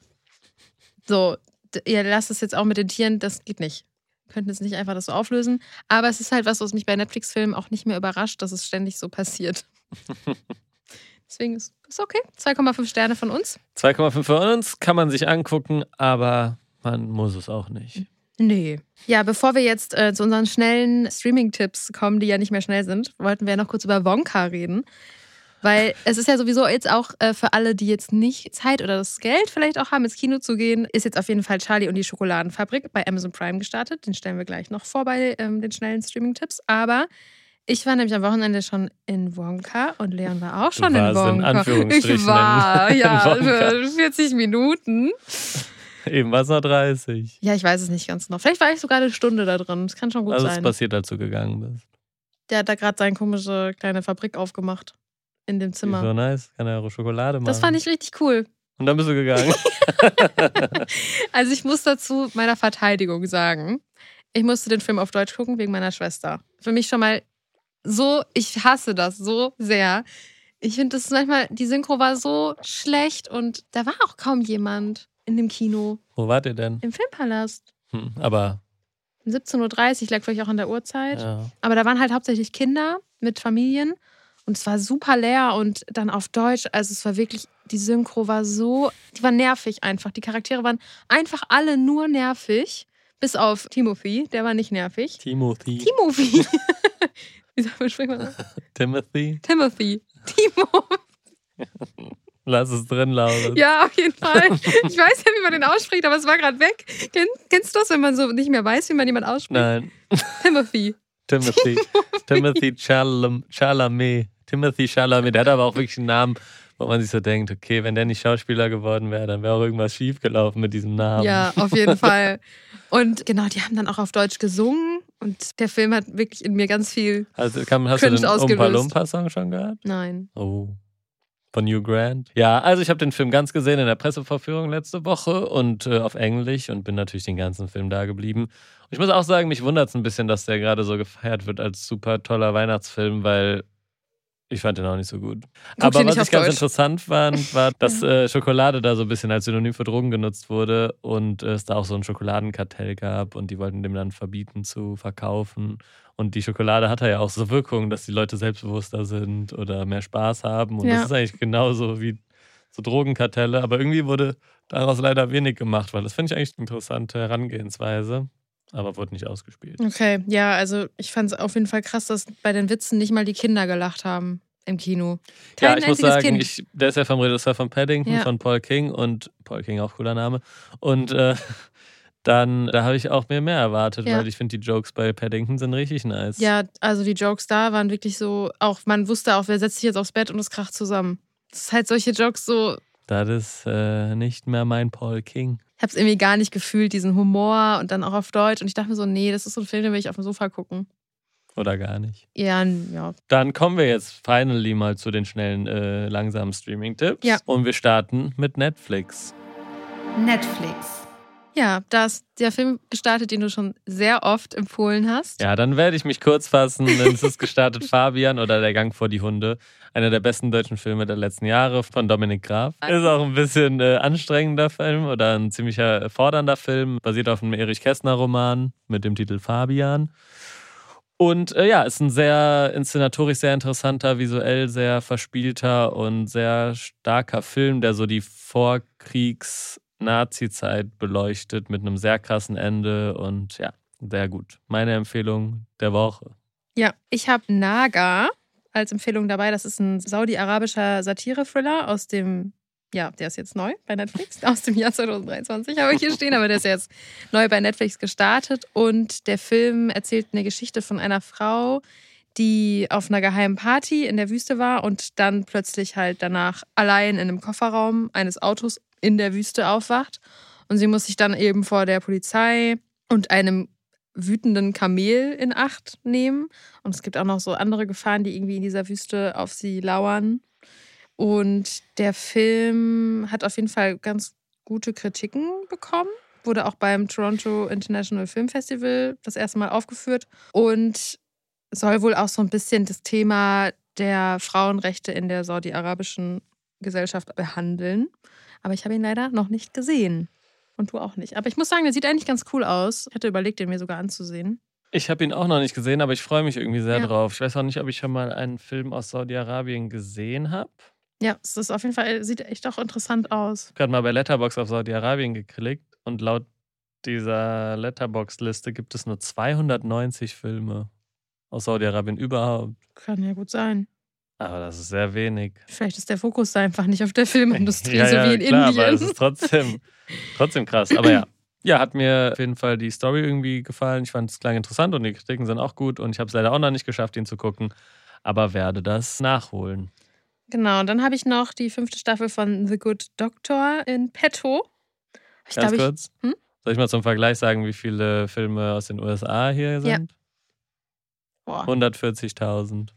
So, ihr lasst es jetzt auch mit den Tieren, das geht nicht. Wir könnten jetzt nicht einfach das so auflösen. Aber es ist halt was, was mich bei Netflix-Filmen auch nicht mehr überrascht, dass es ständig so passiert. Deswegen ist es okay. 2,5 Sterne von uns. 2,5 für uns kann man sich angucken, aber man muss es auch nicht. Nee. Ja, bevor wir jetzt äh, zu unseren schnellen Streaming-Tipps kommen, die ja nicht mehr schnell sind, wollten wir noch kurz über Wonka reden. Weil es ist ja sowieso jetzt auch äh, für alle, die jetzt nicht Zeit oder das Geld vielleicht auch haben, ins Kino zu gehen, ist jetzt auf jeden Fall Charlie und die Schokoladenfabrik bei Amazon Prime gestartet. Den stellen wir gleich noch vor bei ähm, den schnellen Streaming-Tipps. Aber ich war nämlich am Wochenende schon in Wonka und Leon war auch schon in warst in Wonka. Anführungsstrichen ich war, in- in ja, Wonka. für 40 Minuten. Eben war es noch 30. Ja, ich weiß es nicht ganz genau. Vielleicht war ich sogar eine Stunde da drin. Das kann schon gut Also es sein. passiert, als du gegangen bist. Der hat da gerade seine komische kleine Fabrik aufgemacht. In dem So Zimmer. nice, kann er auch Schokolade machen. Das fand ich richtig cool. Und dann bist du gegangen. Also ich muss dazu meiner Verteidigung sagen, ich musste den Film auf Deutsch gucken wegen meiner Schwester. Für mich schon mal so, ich hasse das so sehr. Ich finde, das ist manchmal, die Synchro war so schlecht und da war auch kaum jemand in dem Kino, Wo wart ihr denn? im Filmpalast. Hm, aber, Um 17.30 Uhr, lag vielleicht auch an der Uhrzeit. ja. Aber da waren halt hauptsächlich Kinder mit Familien und es war super leer und dann auf Deutsch. Also es war wirklich, die Synchro war so, die war nervig einfach. Die Charaktere waren einfach alle nur nervig. Bis auf Timothy, der war nicht nervig. Timothy. Timothy. Wie sagt man, spricht man das? Timothy. Timothy. Timo. Lass es drin, Laura. Ja, auf jeden Fall. Ich weiß ja, wie man den ausspricht, aber es war gerade weg. Kenn, kennst du das, wenn man so nicht mehr weiß, wie man jemanden ausspricht? Nein. Timothy. Timothy. Timothy Chalam Chalamet. Timothy Chalamet. Der hat aber auch wirklich einen Namen, wo man sich so denkt, okay, wenn der nicht Schauspieler geworden wäre, dann wäre auch irgendwas schiefgelaufen mit diesem Namen. Ja, auf jeden Fall. Und genau, die haben dann auch auf Deutsch gesungen und der Film hat wirklich in mir ganz viel. Also kann, hast Cringe du den Umpa. Lumpa Song schon gehört? Nein. Oh. Von Hugh Grant. Ja, also ich habe den Film ganz gesehen in der Pressevorführung letzte Woche und äh, auf Englisch und bin natürlich den ganzen Film da geblieben. Und ich muss auch sagen, mich wundert es ein bisschen, dass der gerade so gefeiert wird als super toller Weihnachtsfilm, weil ich fand den auch nicht so gut. Guck Aber was ich ganz Deutsch. interessant fand, war, dass äh, Schokolade da so ein bisschen als Synonym für Drogen genutzt wurde und es da auch so ein Schokoladenkartell gab und die wollten dem dann verbieten zu verkaufen. Und die Schokolade hat ja auch so Wirkungen, dass die Leute selbstbewusster sind oder mehr Spaß haben. Und Ja. das ist eigentlich genauso wie so Drogenkartelle. Aber irgendwie wurde daraus leider wenig gemacht, weil das finde ich eigentlich eine interessante Herangehensweise. Aber wurde nicht ausgespielt. Okay, ja, also ich fand es auf jeden Fall krass, dass bei den Witzen nicht mal die Kinder gelacht haben im Kino. Kein ja, ich muss sagen, Kind. ich, der ist ja vom Regisseur von Paddington, Ja. von Paul King und Paul King auch cooler Name. Und äh, dann, da habe ich auch mehr mehr erwartet, Ja. weil ich finde, die Jokes bei Paddington sind richtig nice. ja, also die Jokes da waren wirklich so, auch man wusste auch, wer setzt sich jetzt aufs Bett und es kracht zusammen. Das ist halt solche Jokes so, Das ist äh, nicht mehr mein Paul King. ich habe es irgendwie gar nicht gefühlt, diesen Humor und dann auch auf Deutsch. Und ich dachte mir so, nee, das ist so ein Film, den will ich auf dem Sofa gucken. Oder gar nicht. Ja, ja. Dann kommen wir jetzt finally mal zu den schnellen, äh, langsamen Streaming-Tipps. Ja. Und wir starten mit Netflix. Netflix. Ja, da ist der Film gestartet, den du schon sehr oft empfohlen hast. Ja, dann werde ich mich kurz fassen, denn es ist gestartet Fabian oder Der Gang vor die Hunde. Einer der besten deutschen Filme der letzten Jahre von Dominik Graf. Ist auch ein bisschen äh, anstrengender Film oder ein ziemlicher fordernder Film. Basiert auf einem Erich Kästner Roman mit dem Titel Fabian. Und äh, ja, ist ein sehr inszenatorisch sehr interessanter, visuell sehr verspielter und sehr starker Film, der so die Vorkriegs-Nazi-Zeit beleuchtet mit einem sehr krassen Ende und ja, sehr gut. Meine Empfehlung der Woche. Ja, ich habe Naga als Empfehlung dabei. Das ist ein saudi-arabischer Satire-Thriller aus dem, ja, der ist jetzt neu bei Netflix, aus dem Jahr 2023 habe ich hier stehen, aber der ist jetzt neu bei Netflix gestartet. Und der Film erzählt eine Geschichte von einer Frau, die auf einer geheimen Party in der Wüste war und dann plötzlich halt danach allein in einem Kofferraum eines Autos in der Wüste aufwacht. Und sie muss sich dann eben vor der Polizei und einem wütenden Kamel in Acht nehmen. Und es gibt auch noch so andere Gefahren, die irgendwie in dieser Wüste auf sie lauern. Und der Film hat auf jeden Fall ganz gute Kritiken bekommen. Wurde auch beim Toronto International Film Festival das erste Mal aufgeführt und soll wohl auch so ein bisschen das Thema der Frauenrechte in der saudi-arabischen Gesellschaft behandeln. Aber ich habe ihn leider noch nicht gesehen. Und du auch nicht. Aber ich muss sagen, der sieht eigentlich ganz cool aus. Ich hatte überlegt, den mir sogar anzusehen. Ich habe ihn auch noch nicht gesehen, aber ich freue mich irgendwie sehr Ja. drauf. Ich weiß auch nicht, ob ich schon mal einen Film aus Saudi-Arabien gesehen habe. Ja, es ist auf jeden Fall, sieht echt auch interessant aus. Ich habe gerade mal bei Letterbox auf Saudi-Arabien geklickt und laut dieser Letterbox-Liste gibt es nur 290 Filme aus Saudi-Arabien überhaupt. Kann ja gut sein. Aber das ist sehr wenig. Vielleicht ist der Fokus da einfach nicht auf der Filmindustrie, ja, so ja, wie in klar, Indien. aber es ist trotzdem, trotzdem krass. Aber ja. Ja, hat mir auf jeden Fall die Story irgendwie gefallen. Ich fand es klang interessant und die Kritiken sind auch gut. Und ich habe es leider auch noch nicht geschafft, ihn zu gucken. Aber werde das nachholen. Genau, und dann habe ich noch die fünfte Staffel von The Good Doctor in petto. Ich Ganz glaube, ich, kurz. hm? Soll ich mal zum Vergleich sagen, wie viele Filme aus den USA hier Ja. sind? boah, 140.000.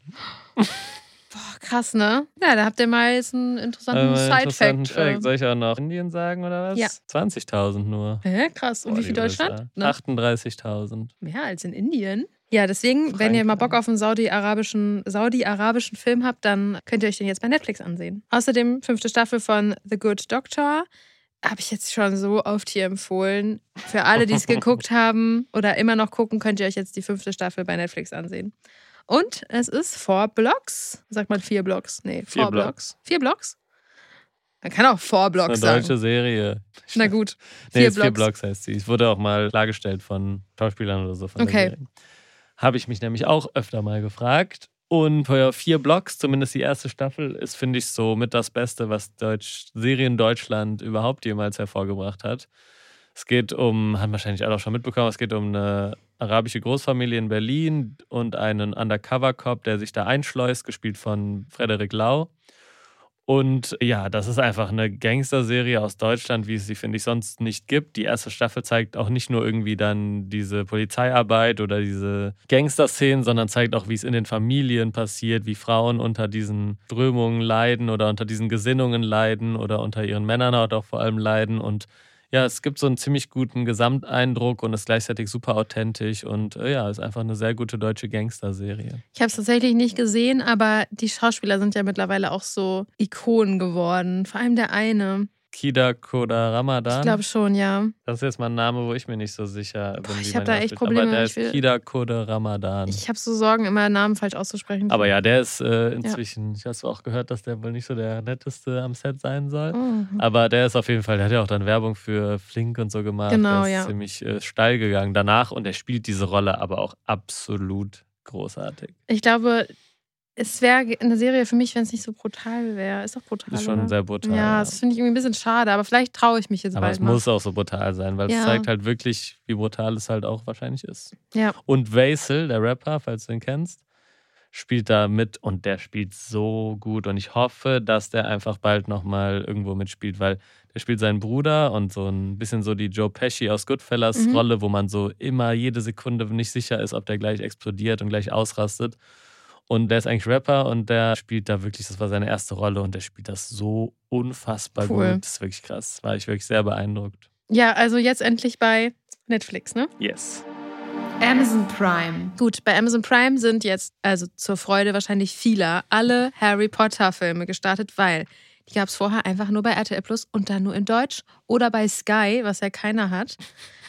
boah, krass, ne? Ja, da habt ihr mal jetzt einen interessanten Äh, interessanten Side-Fact. Fact. Soll ich auch noch Indien sagen oder was? Ja. 20.000 nur. Hä, krass. Und Boah, wie viel Deutschland? USA. Ne? 38.000. Mehr als in Indien. Ja, deswegen, wenn ihr mal Bock Frankreich. auf einen saudi-arabischen Saudi-arabischen Film habt, dann könnt ihr euch den jetzt bei Netflix ansehen. Außerdem fünfte Staffel von The Good Doctor. Habe ich jetzt schon so oft hier empfohlen. Für alle, die es geguckt haben oder immer noch gucken, könnt ihr euch jetzt die fünfte Staffel bei Netflix ansehen. Und es ist four Blocks. Sagt man vier Blocks? Nee, Vier four Blocks. Vier Blocks? Man kann auch Four Blocks ist eine deutsche sagen. Serie. Na gut. Nee, Vier ist vier Blocks. Blocks heißt sie. Es wurde auch mal klargestellt von Schauspielern oder so. Von Okay. Habe ich mich nämlich auch öfter mal gefragt. Und für vier Blocks, zumindest die erste Staffel, ist, finde ich, so mit das Beste, was Deutsch, Serien Deutschland überhaupt jemals hervorgebracht hat. Es geht um, haben wahrscheinlich alle auch schon mitbekommen, es geht um eine arabische Großfamilie in Berlin und einen Undercover-Cop, der sich da einschleust, gespielt von Frederik Lau. Und ja, das ist einfach eine Gangster-Serie aus Deutschland, wie es sie, finde ich, sonst nicht gibt. Die erste Staffel zeigt auch nicht nur irgendwie dann diese Polizeiarbeit oder diese Gangster-Szenen, sondern zeigt auch, wie es in den Familien passiert, wie Frauen unter diesen Strömungen leiden oder unter diesen Gesinnungen leiden oder unter ihren Männern auch vor allem leiden. Und ja, es gibt so einen ziemlich guten Gesamteindruck und ist gleichzeitig super authentisch und äh, ja, ist einfach eine sehr gute deutsche Gangster-Serie. Ich habe es tatsächlich nicht gesehen, aber die Schauspieler sind ja mittlerweile auch so Ikonen geworden. Vor allem der eine. Kida Koda Ramadan. Ich glaube schon, ja. Das ist jetzt mal ein Name, wo ich mir nicht so sicher bin. Boah, ich man hab da echt ausspricht. Probleme, Aber der ist Kida Kode Ramadan. Ich habe so Sorgen, immer Namen falsch auszusprechen. Aber ja, der ist äh, inzwischen, ich habe auch gehört, dass der wohl nicht so der netteste am Set sein soll. Oh. Aber der ist auf jeden Fall, der hat ja auch dann Werbung für Flink und so gemacht. Genau, der ist ja. ziemlich äh, steil gegangen danach und er spielt diese Rolle aber auch absolut großartig. Ich glaube, es wäre eine Serie für mich, wenn es nicht so brutal wäre. Ist doch brutal. Ist schon oder? sehr brutal. Ja, das finde ich irgendwie ein bisschen schade, aber vielleicht traue ich mich jetzt aber es mal. muss auch so brutal sein, weil Ja. es zeigt halt wirklich, wie brutal es halt auch wahrscheinlich ist. Ja. Und Vaisel, der Rapper, falls du ihn kennst, spielt da mit und der spielt so gut. Und ich hoffe, dass der einfach bald nochmal irgendwo mitspielt, weil der spielt seinen Bruder und so ein bisschen so die Joe Pesci aus Goodfellas Mhm. Rolle, wo man so immer jede Sekunde nicht sicher ist, ob der gleich explodiert und gleich ausrastet. Und der ist eigentlich Rapper und der spielt da wirklich, das war seine erste Rolle und der spielt das so unfassbar Cool. gut. Das ist wirklich krass. War ich wirklich sehr beeindruckt. ja, also jetzt endlich bei Netflix, ne? Yes. Amazon Prime. Gut, bei Amazon Prime sind jetzt, also zur Freude wahrscheinlich vieler, alle Harry Potter-Filme gestartet, weil die gab es vorher einfach nur bei RTL Plus und dann nur in Deutsch oder bei Sky, was ja keiner hat.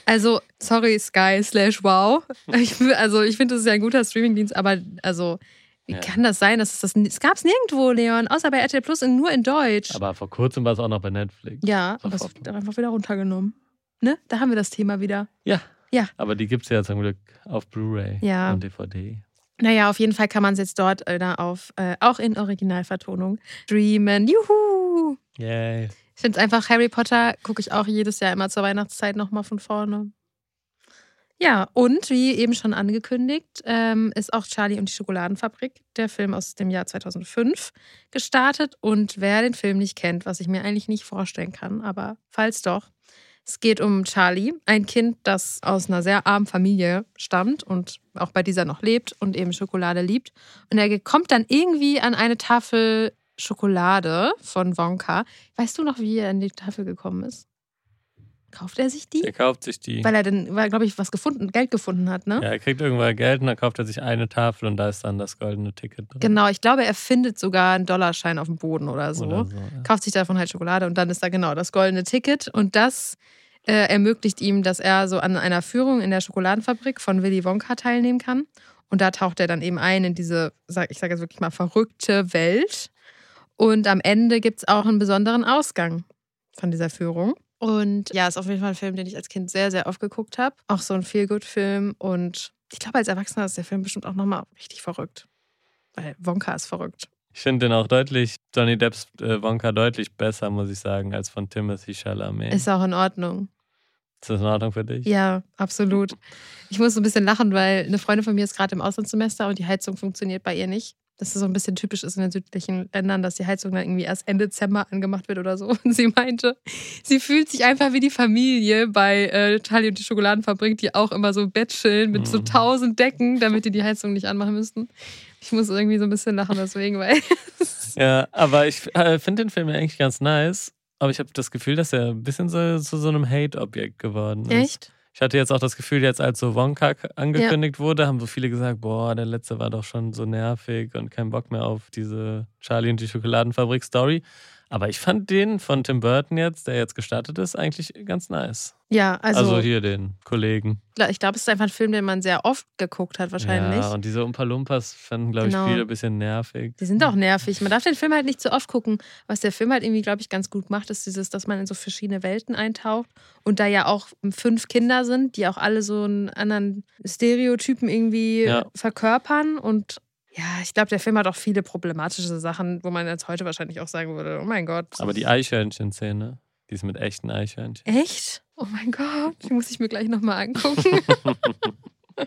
Also, sorry, Sky slash wow. Ich, also, ich finde, das ist ja ein guter Streamingdienst, aber also, wie Ja. kann das sein? Dass es das es gab es nirgendwo, Leon, außer bei RTL Plus und nur in Deutsch. Aber vor kurzem war es auch noch bei Netflix. ja, aber es wird einfach wieder runtergenommen. Ne? Da haben wir das Thema wieder. Ja. Ja. Aber die gibt es ja zum Glück auf Blu-ray Ja. und DVD. Naja, auf jeden Fall kann man es jetzt dort äh, da auf, äh, auch in Originalvertonung streamen. Juhu! Yay. Ich finde es einfach, Harry Potter gucke ich auch jedes Jahr immer zur Weihnachtszeit nochmal von vorne. Ja, und wie eben schon angekündigt, ähm, ist auch Charlie und die Schokoladenfabrik, der Film aus dem Jahr 2005, gestartet. Und wer den Film nicht kennt, was ich mir eigentlich nicht vorstellen kann, aber falls doch, es geht um Charlie, ein Kind, das aus einer sehr armen Familie stammt und auch bei dieser noch lebt und eben Schokolade liebt. Und er kommt dann irgendwie an eine Tafel Schokolade von Wonka. Weißt du noch, wie er an die Tafel gekommen ist? Kauft er sich die? Er kauft sich die. Weil er dann, weil, glaube ich, was gefunden, Geld gefunden hat, ne? Ja, er kriegt irgendwann Geld und dann kauft er sich eine Tafel und da ist dann das goldene Ticket drin. Genau, ich glaube, er findet sogar einen Dollarschein auf dem Boden oder so. Oder so ja. Kauft sich davon halt Schokolade und dann ist da genau das goldene Ticket. Und das äh, ermöglicht ihm, dass er so an einer Führung in der Schokoladenfabrik von Willy Wonka teilnehmen kann. Und da taucht er dann eben ein in diese, sag- ich sage jetzt wirklich mal, verrückte Welt. Und am Ende gibt es auch einen besonderen Ausgang von dieser Führung. Und ja, ist auf jeden Fall ein Film, den ich als Kind sehr, sehr oft geguckt habe. Auch so ein Feel-Good-Film. Und ich glaube, als Erwachsener ist der Film bestimmt auch nochmal richtig verrückt. Weil Wonka ist verrückt. Ich finde den auch deutlich, Johnny Depps äh, Wonka deutlich besser, muss ich sagen, als von Timothy Chalamet. Ist auch in Ordnung. ist das in Ordnung für dich? Ja, absolut. Ich muss so ein bisschen lachen, weil eine Freundin von mir ist gerade im Auslandssemester und die Heizung funktioniert bei ihr nicht. Das ist so ein bisschen typisch ist in den südlichen Ländern, dass die Heizung dann irgendwie erst Ende Dezember angemacht wird oder so. Und sie meinte, sie fühlt sich einfach wie die Familie bei äh, Charlie und die Schokoladenfabrik, die auch immer so Bett chillen mit so Mhm. tausend Decken, damit die die Heizung nicht anmachen müssten. Ich muss irgendwie so ein bisschen lachen deswegen, weil Ja, aber ich äh, finde den Film ja eigentlich ganz nice. Aber ich habe das Gefühl, dass er ein bisschen so, zu so einem Hate-Objekt geworden ist. echt Ich hatte jetzt auch das Gefühl, jetzt als so Wonka k- angekündigt wurde, haben so viele gesagt, boah, der letzte war doch schon so nervig und kein Bock mehr auf diese Charlie und die Schokoladenfabrik-Story. Aber ich fand den von Tim Burton jetzt, der jetzt gestartet ist, eigentlich ganz nice. Ja, also, Also, hier den Kollegen. ich glaube, es ist einfach ein Film, den man sehr oft geguckt hat, wahrscheinlich. Ja, und diese Umpa Lumpas fanden, glaube Genau. ich, viele ein bisschen nervig. Die sind auch nervig. Man darf den Film halt nicht zu oft gucken. Was der Film halt irgendwie, glaube ich, ganz gut macht, ist dieses, dass man in so verschiedene Welten eintaucht und da ja auch fünf Kinder sind, die auch alle so einen anderen Stereotypen irgendwie Ja. verkörpern. Und ja, ich glaube, der Film hat auch viele problematische Sachen, wo man jetzt heute wahrscheinlich auch sagen würde: Oh mein Gott. Aber die Eichhörnchen-Szene, die ist mit echten Eichhörnchen. Echt? Oh mein Gott, die muss ich mir gleich nochmal angucken.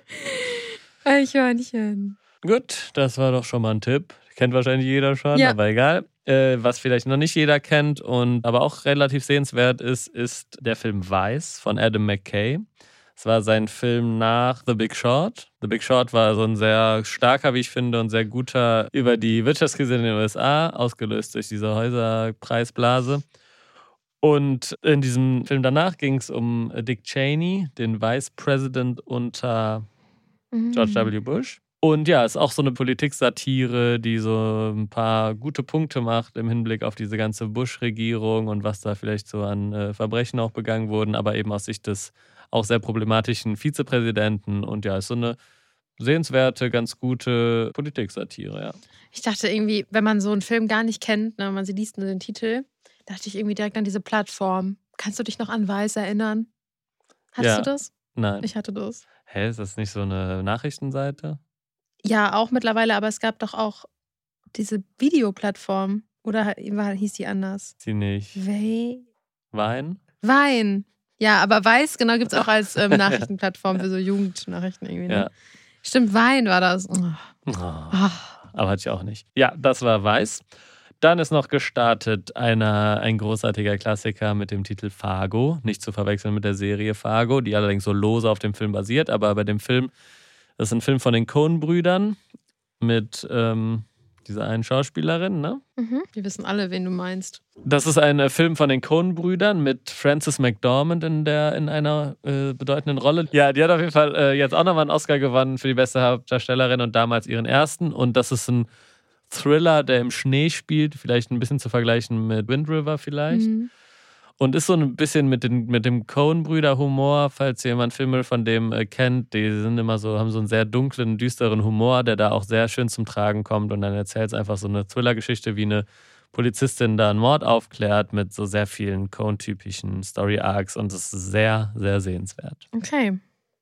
Eichhörnchen. Gut, das war doch schon mal ein Tipp. Kennt wahrscheinlich jeder schon, Ja. aber egal. Äh, was vielleicht noch nicht jeder kennt und aber auch relativ sehenswert ist, ist der Film Weiß von Adam McKay. Es war sein Film nach The Big Short. The Big Short war so ein sehr starker, wie ich finde, und sehr guter über die Wirtschaftskrise in den USA, ausgelöst durch diese Häuserpreisblase. Und in diesem Film danach ging es um Dick Cheney, den Vice President unter Mhm. George W. Bush. Und ja, ist auch so eine Politik-Satire, die so ein paar gute Punkte macht im Hinblick auf diese ganze Bush-Regierung und was da vielleicht so an äh, Verbrechen auch begangen wurden, aber eben aus Sicht des auch sehr problematischen Vizepräsidenten. Und ja, ist so eine sehenswerte, ganz gute Politik-Satire, ja. Ich dachte irgendwie, wenn man so einen Film gar nicht kennt, ne, man sie liest nur den Titel, dachte ich irgendwie direkt an diese Plattform. Kannst du dich noch an Weiß erinnern? Hattest Ja. du das? Nein. Ich hatte das. Hä, ist das nicht so eine Nachrichtenseite? Ja, auch mittlerweile, aber es gab doch auch diese Videoplattform. Oder war, hieß die anders? Sie nicht. Wei- Wein? Wein. Ja, aber Weiß, genau, gibt es auch als ähm, Nachrichtenplattform für so Jugendnachrichten irgendwie. Ne? Ja. Stimmt, Wein war das. Oh. Oh. Ah. Aber hatte ich auch nicht. Ja, das war Weiß. Dann ist noch gestartet einer, ein großartiger Klassiker mit dem Titel Fargo. Nicht zu verwechseln mit der Serie Fargo, die allerdings so lose auf dem Film basiert. Aber bei dem Film, das ist ein Film von den Coen-Brüdern mit ähm, dieser einen Schauspielerin, ne? Mhm. Wir wissen alle, wen du meinst. Das ist ein äh, Film von den Coen-Brüdern mit Frances McDormand in, der, in einer äh, bedeutenden Rolle. Ja, die hat auf jeden Fall äh, jetzt auch nochmal einen Oscar gewonnen für die beste Hauptdarstellerin und damals ihren ersten. Und das ist ein Thriller, der im Schnee spielt, vielleicht ein bisschen zu vergleichen mit Wind River vielleicht. Mhm. Und ist so ein bisschen mit, den, mit dem Coen-Brüder-Humor, falls jemand Filme von dem äh, kennt, die sind immer so, haben so einen sehr dunklen, düsteren Humor, der da auch sehr schön zum Tragen kommt. Und dann erzählt es einfach so eine Thriller-Geschichte, wie eine Polizistin da einen Mord aufklärt mit so sehr vielen Coen-typischen Story-Arcs und es ist sehr, sehr sehenswert. Okay.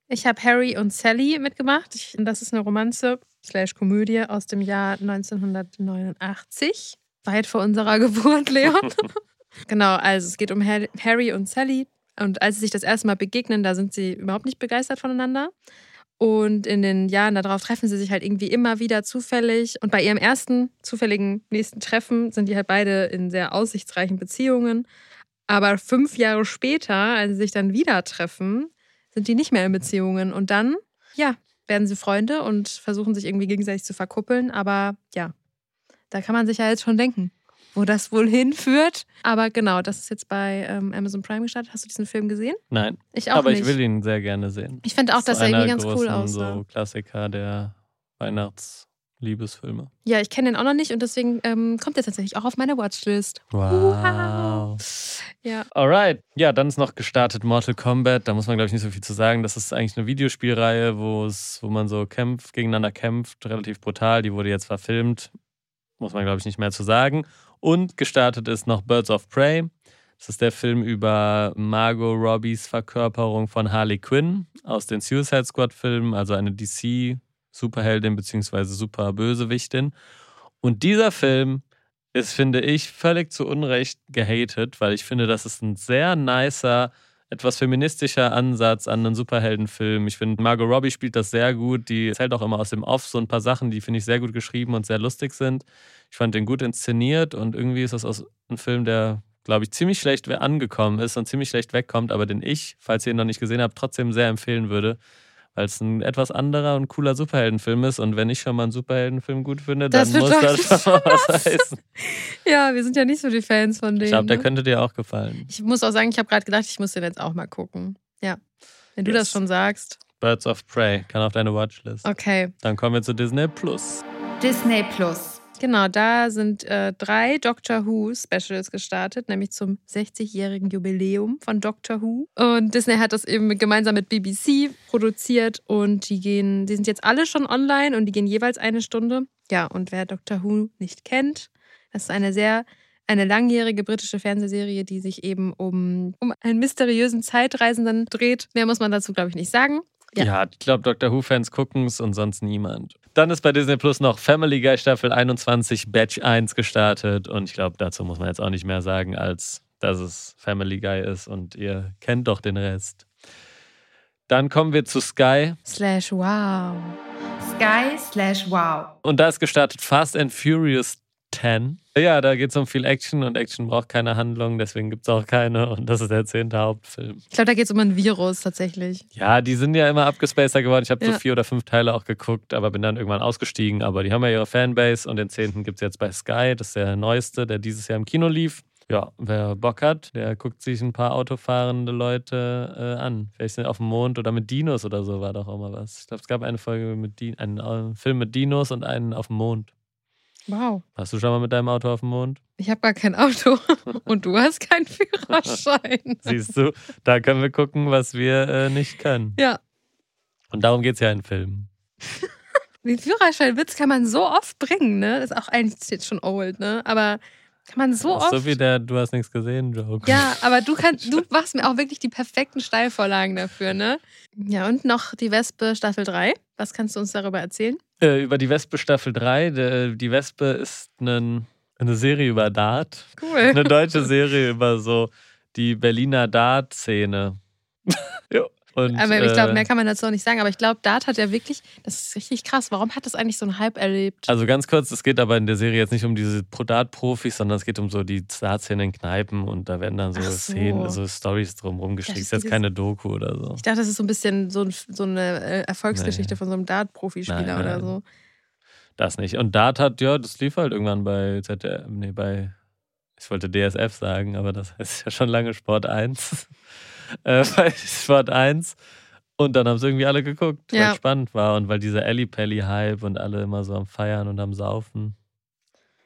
Ich habe Harry und Sally mitgemacht. Ich, das ist eine Romanze slash Komödie aus dem Jahr 1989. Weit vor unserer Geburt, Leon. genau, also es geht um Har- Harry und Sally. Und als sie sich das erste Mal begegnen, da sind sie überhaupt nicht begeistert voneinander. Und in den Jahren darauf treffen sie sich halt irgendwie immer wieder zufällig. Und bei ihrem ersten zufälligen nächsten Treffen sind die halt beide in sehr aussichtsreichen Beziehungen. Aber fünf Jahre später, als sie sich dann wieder treffen, sind die nicht mehr in Beziehungen. Und dann, ja, werden sie Freunde und versuchen sich irgendwie gegenseitig zu verkuppeln. Aber ja, da kann man sich ja jetzt schon denken, wo das wohl hinführt. Aber genau, das ist jetzt bei ähm, Amazon Prime gestartet. Hast du diesen Film gesehen? Nein, Ich auch aber nicht. ich will ihn sehr gerne sehen. Ich finde auch, dass ist er irgendwie ganz cool aussah. so Klassiker der Weihnachtsliebesfilme. Ja, ich kenne den auch noch nicht und deswegen ähm, kommt er tatsächlich auch auf meine Watchlist. Wow. Ja. Alright. Ja, dann ist noch gestartet Mortal Kombat. Da muss man, glaube ich, nicht so viel zu sagen. Das ist eigentlich eine Videospielreihe, wo es, wo man so kämpft, gegeneinander kämpft, relativ brutal. Die wurde jetzt verfilmt. Muss man, glaube ich, nicht mehr zu sagen. Und gestartet ist noch Birds of Prey. Das ist der Film über Margot Robbies Verkörperung von Harley Quinn aus den Suicide Squad-Filmen, also eine DC-Superheldin bzw. Superbösewichtin. Und dieser Film ist, finde ich, völlig zu Unrecht gehatet, weil ich finde, das ist ein sehr nicer, etwas feministischer Ansatz an einen Superheldenfilm. Ich finde, Margot Robbie spielt das sehr gut. Die erzählt auch immer aus dem Off so ein paar Sachen, die finde ich sehr gut geschrieben und sehr lustig sind. Ich fand den gut inszeniert und irgendwie ist das aus ein Film, der, glaube ich, ziemlich schlecht angekommen ist und ziemlich schlecht wegkommt, aber den ich, falls ihr ihn noch nicht gesehen habt, trotzdem sehr empfehlen würde. Weil es ein etwas anderer und cooler Superheldenfilm ist. Und wenn ich schon mal einen Superheldenfilm gut finde, dann Das muss das schon was heißen. Ja, wir sind ja nicht so die Fans von denen. Ich glaube, der ne? könnte dir auch gefallen. Ich muss auch sagen, ich habe gerade gedacht, ich muss den jetzt auch mal gucken. Ja. Wenn du Yes. das schon sagst. Birds of Prey kann auf deine Watchlist. Okay. Dann kommen wir zu Disney Plus. Disney Plus. Genau, da sind äh, drei Doctor Who Specials gestartet, nämlich zum 60-jährigen Jubiläum von Doctor Who. Und Disney hat das eben gemeinsam mit BBC produziert und die gehen, die sind jetzt alle schon online und die gehen jeweils eine Stunde. Ja, und wer Doctor Who nicht kennt, das ist eine sehr eine langjährige britische Fernsehserie, die sich eben um, um einen mysteriösen Zeitreisenden dreht. Mehr muss man dazu, glaube ich, nicht sagen. Ja, Ja. ich glaube, Doctor Who-Fans gucken es und sonst niemand. Dann ist bei Disney Plus noch Family Guy Staffel 21 Batch 1 gestartet und ich glaube, dazu muss man jetzt auch nicht mehr sagen, als dass es Family Guy ist und ihr kennt doch den Rest. Dann kommen wir zu Sky Slash wow. Sky slash wow. und da ist gestartet Fast and Furious 10. Ja, da geht es um viel Action und Action braucht keine Handlung, deswegen gibt es auch keine und das ist der zehnte Hauptfilm. Ich glaube, da geht es um ein Virus tatsächlich. Ja, die sind ja immer abgespaceter geworden. Ich habe Ja. so vier oder fünf Teile auch geguckt, aber bin dann irgendwann ausgestiegen. Aber die haben ja ihre Fanbase und den zehnten gibt es jetzt bei Sky. Das ist der neueste, der dieses Jahr im Kino lief. Ja, wer Bock hat, der guckt sich ein paar autofahrende Leute äh, an. Vielleicht sind auf dem Mond oder mit Dinos oder so war doch auch mal was. Ich glaube, es gab eine Folge mit Di einen äh, Film mit Dinos und einen auf dem Mond. Wow. Warst du schon mal mit deinem Auto auf dem Mond? Ich habe gar kein Auto und du hast keinen Führerschein. Siehst du, da können wir gucken, was wir äh, nicht können. Ja, Und darum geht es ja in Filmen. den Führerscheinwitz kann man so oft bringen, ne? Ist auch eigentlich jetzt schon old, ne? Aber kann man so oft. So wie der Du hast nichts gesehen, Joke. ja, aber du kannst, du machst mir auch wirklich die perfekten Steilvorlagen dafür, ne? Ja, und noch die Wespe Staffel 3. Was kannst du uns darüber erzählen? Äh, über die Wespe Staffel 3. Der, die Wespe ist nen- eine Serie über Dart. Cool. Eine deutsche Serie über so die Berliner Dart-Szene. ja. Und, Aber ich glaube, äh, mehr kann man dazu auch nicht sagen. Aber ich glaube, Dart hat ja wirklich, das ist richtig krass. Warum hat das eigentlich so einen Hype erlebt? Also ganz kurz, es geht aber in der Serie jetzt nicht um diese Dart-Profis, sondern es geht um so die Dart-Szene in Kneipen und da werden dann so, so. Szenen, so Stories drumherum gestrickt. Das ist jetzt ist- keine Doku oder so. Ich dachte, das ist so ein bisschen so, ein, so eine äh, Erfolgsgeschichte Nee. von so einem Dart-Profispieler oder so. Das nicht. Und Dart hat, ja, das lief halt irgendwann bei ZDF, nee, bei, ich wollte DSF sagen, aber das heißt ja schon lange Sport 1. äh, bei Sport 1. Und dann haben es irgendwie alle geguckt, weil Ja. es spannend war und weil dieser Alley-Pally-Hype und alle immer so am Feiern und am Saufen.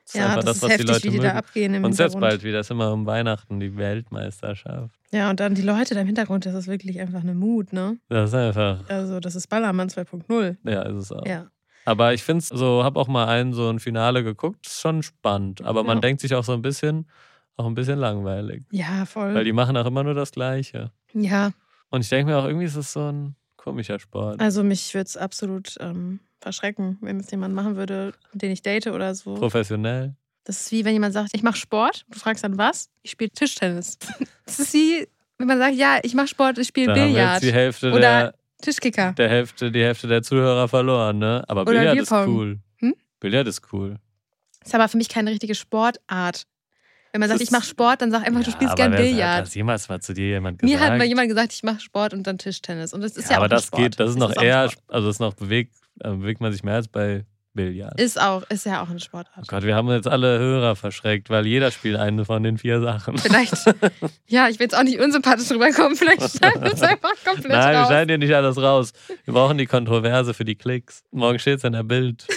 Das ist Ja, einfach das, das, ist was die heftig, Leute wie die da mögen. abgehen im Und jetzt bald wieder, ist immer um Weihnachten die Weltmeisterschaft. Ja, und dann die Leute da im Hintergrund, das ist wirklich einfach eine Mut, ne? Das ist einfach, Also, das ist Ballermann 2.0. ja, ist es auch. Ja. Aber ich finde es so, habe auch mal ein so ein Finale geguckt, ist schon spannend. Aber man Ja. denkt sich auch so ein bisschen, auch ein bisschen langweilig. Ja, voll. Weil die machen auch immer nur das Gleiche. ja, Und ich denke mir auch, irgendwie ist es so ein komischer Sport. also mich würde es absolut ähm, verschrecken, wenn es jemand machen würde, den ich date oder so. Professionell. Das ist wie wenn jemand sagt, ich mache Sport. Du fragst dann was? Ich spiele Tischtennis. Das ist wie, wenn man sagt, ja, ich mache Sport, ich spiele Billard. die Hälfte Oder der, Tischkicker. der Hälfte, die Hälfte der Zuhörer verloren, ne? Aber Billard ist cool. Hm? Billard ist cool. Ist aber für mich keine richtige Sportart. Wenn man Das sagt, ich ist- mache Sport, dann sag einfach, du Ja, spielst aber gern wer Hat Billard. das jemals mal zu dir jemand gesagt? Mir hat mal jemand gesagt, ich mache Sport und dann Tischtennis. Und das ist ja, ja, aber auch ein das Sport. geht, das ist noch auch ein eher, also das ist noch bewegt, äh, bewegt man sich mehr als bei Billard. Ist auch, ist ja auch eine Oh Sportart. Gott, wir haben jetzt alle Hörer verschreckt, weil jeder spielt eine von den vier Sachen. Vielleicht, ja, ich will jetzt auch nicht unsympathisch rüberkommen. Vielleicht schneiden wir es einfach komplett Nein, wir raus. schneiden hier nicht alles raus. Wir brauchen die Kontroverse für die Klicks. Morgen steht es in der Bild.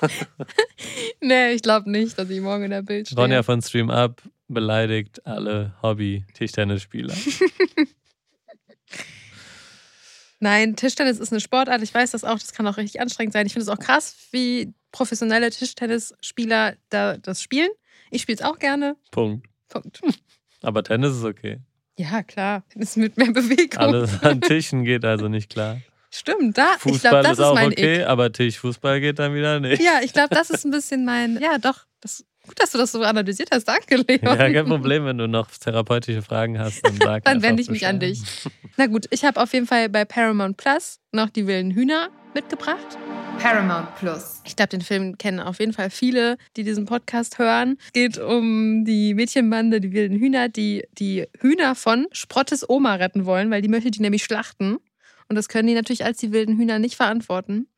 Nee, ich glaube nicht, dass ich morgen in der Bild stehe. Ronja von Stream Up beleidigt alle Hobby-Tischtennisspieler. Nein, Tischtennis ist eine Sportart. Ich weiß das auch. Das kann auch richtig anstrengend sein. Ich finde es auch krass, wie professionelle Tischtennisspieler da das spielen. Ich spiele es auch gerne. Punkt. Punkt. Aber Tennis ist okay. Ja, klar. Ist mit mehr Bewegung. Alles an Tischen geht also nicht klar. Stimmt, da. ich Fußball glaube, das ist ist auch mein okay, Ick. aber Tischfußball geht dann wieder nicht. Ja, ich glaube, das ist ein bisschen mein. Ja, doch. Das, gut, dass du das so analysiert hast. Danke, Leon. Ja, kein Problem, wenn du noch therapeutische Fragen hast, dann sag Dann wende ich mich an dich. Na gut, ich habe auf jeden Fall bei Paramount Plus noch die wilden Hühner mitgebracht. Paramount Plus. Ich glaube, den Film kennen auf jeden Fall viele, die diesen Podcast hören. Es geht um die Mädchenbande, die wilden Hühner, die die Hühner von Sprottes Oma retten wollen, weil die möchte die nämlich schlachten. Und das können die natürlich als die wilden Hühner nicht verantworten.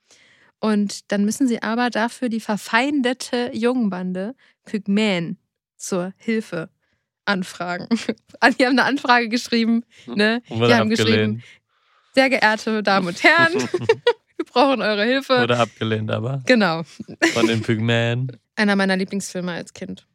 Und dann müssen sie aber dafür die verfeindete Jungenbande Pygmäen zur Hilfe anfragen. Die haben eine Anfrage geschrieben. Ne? Wurde Die haben abgelehnt. geschrieben, sehr geehrte Damen und Herren, Wir brauchen eure Hilfe. Wurde abgelehnt, aber Genau. von den Pygmäen. Einer meiner Lieblingsfilme als Kind.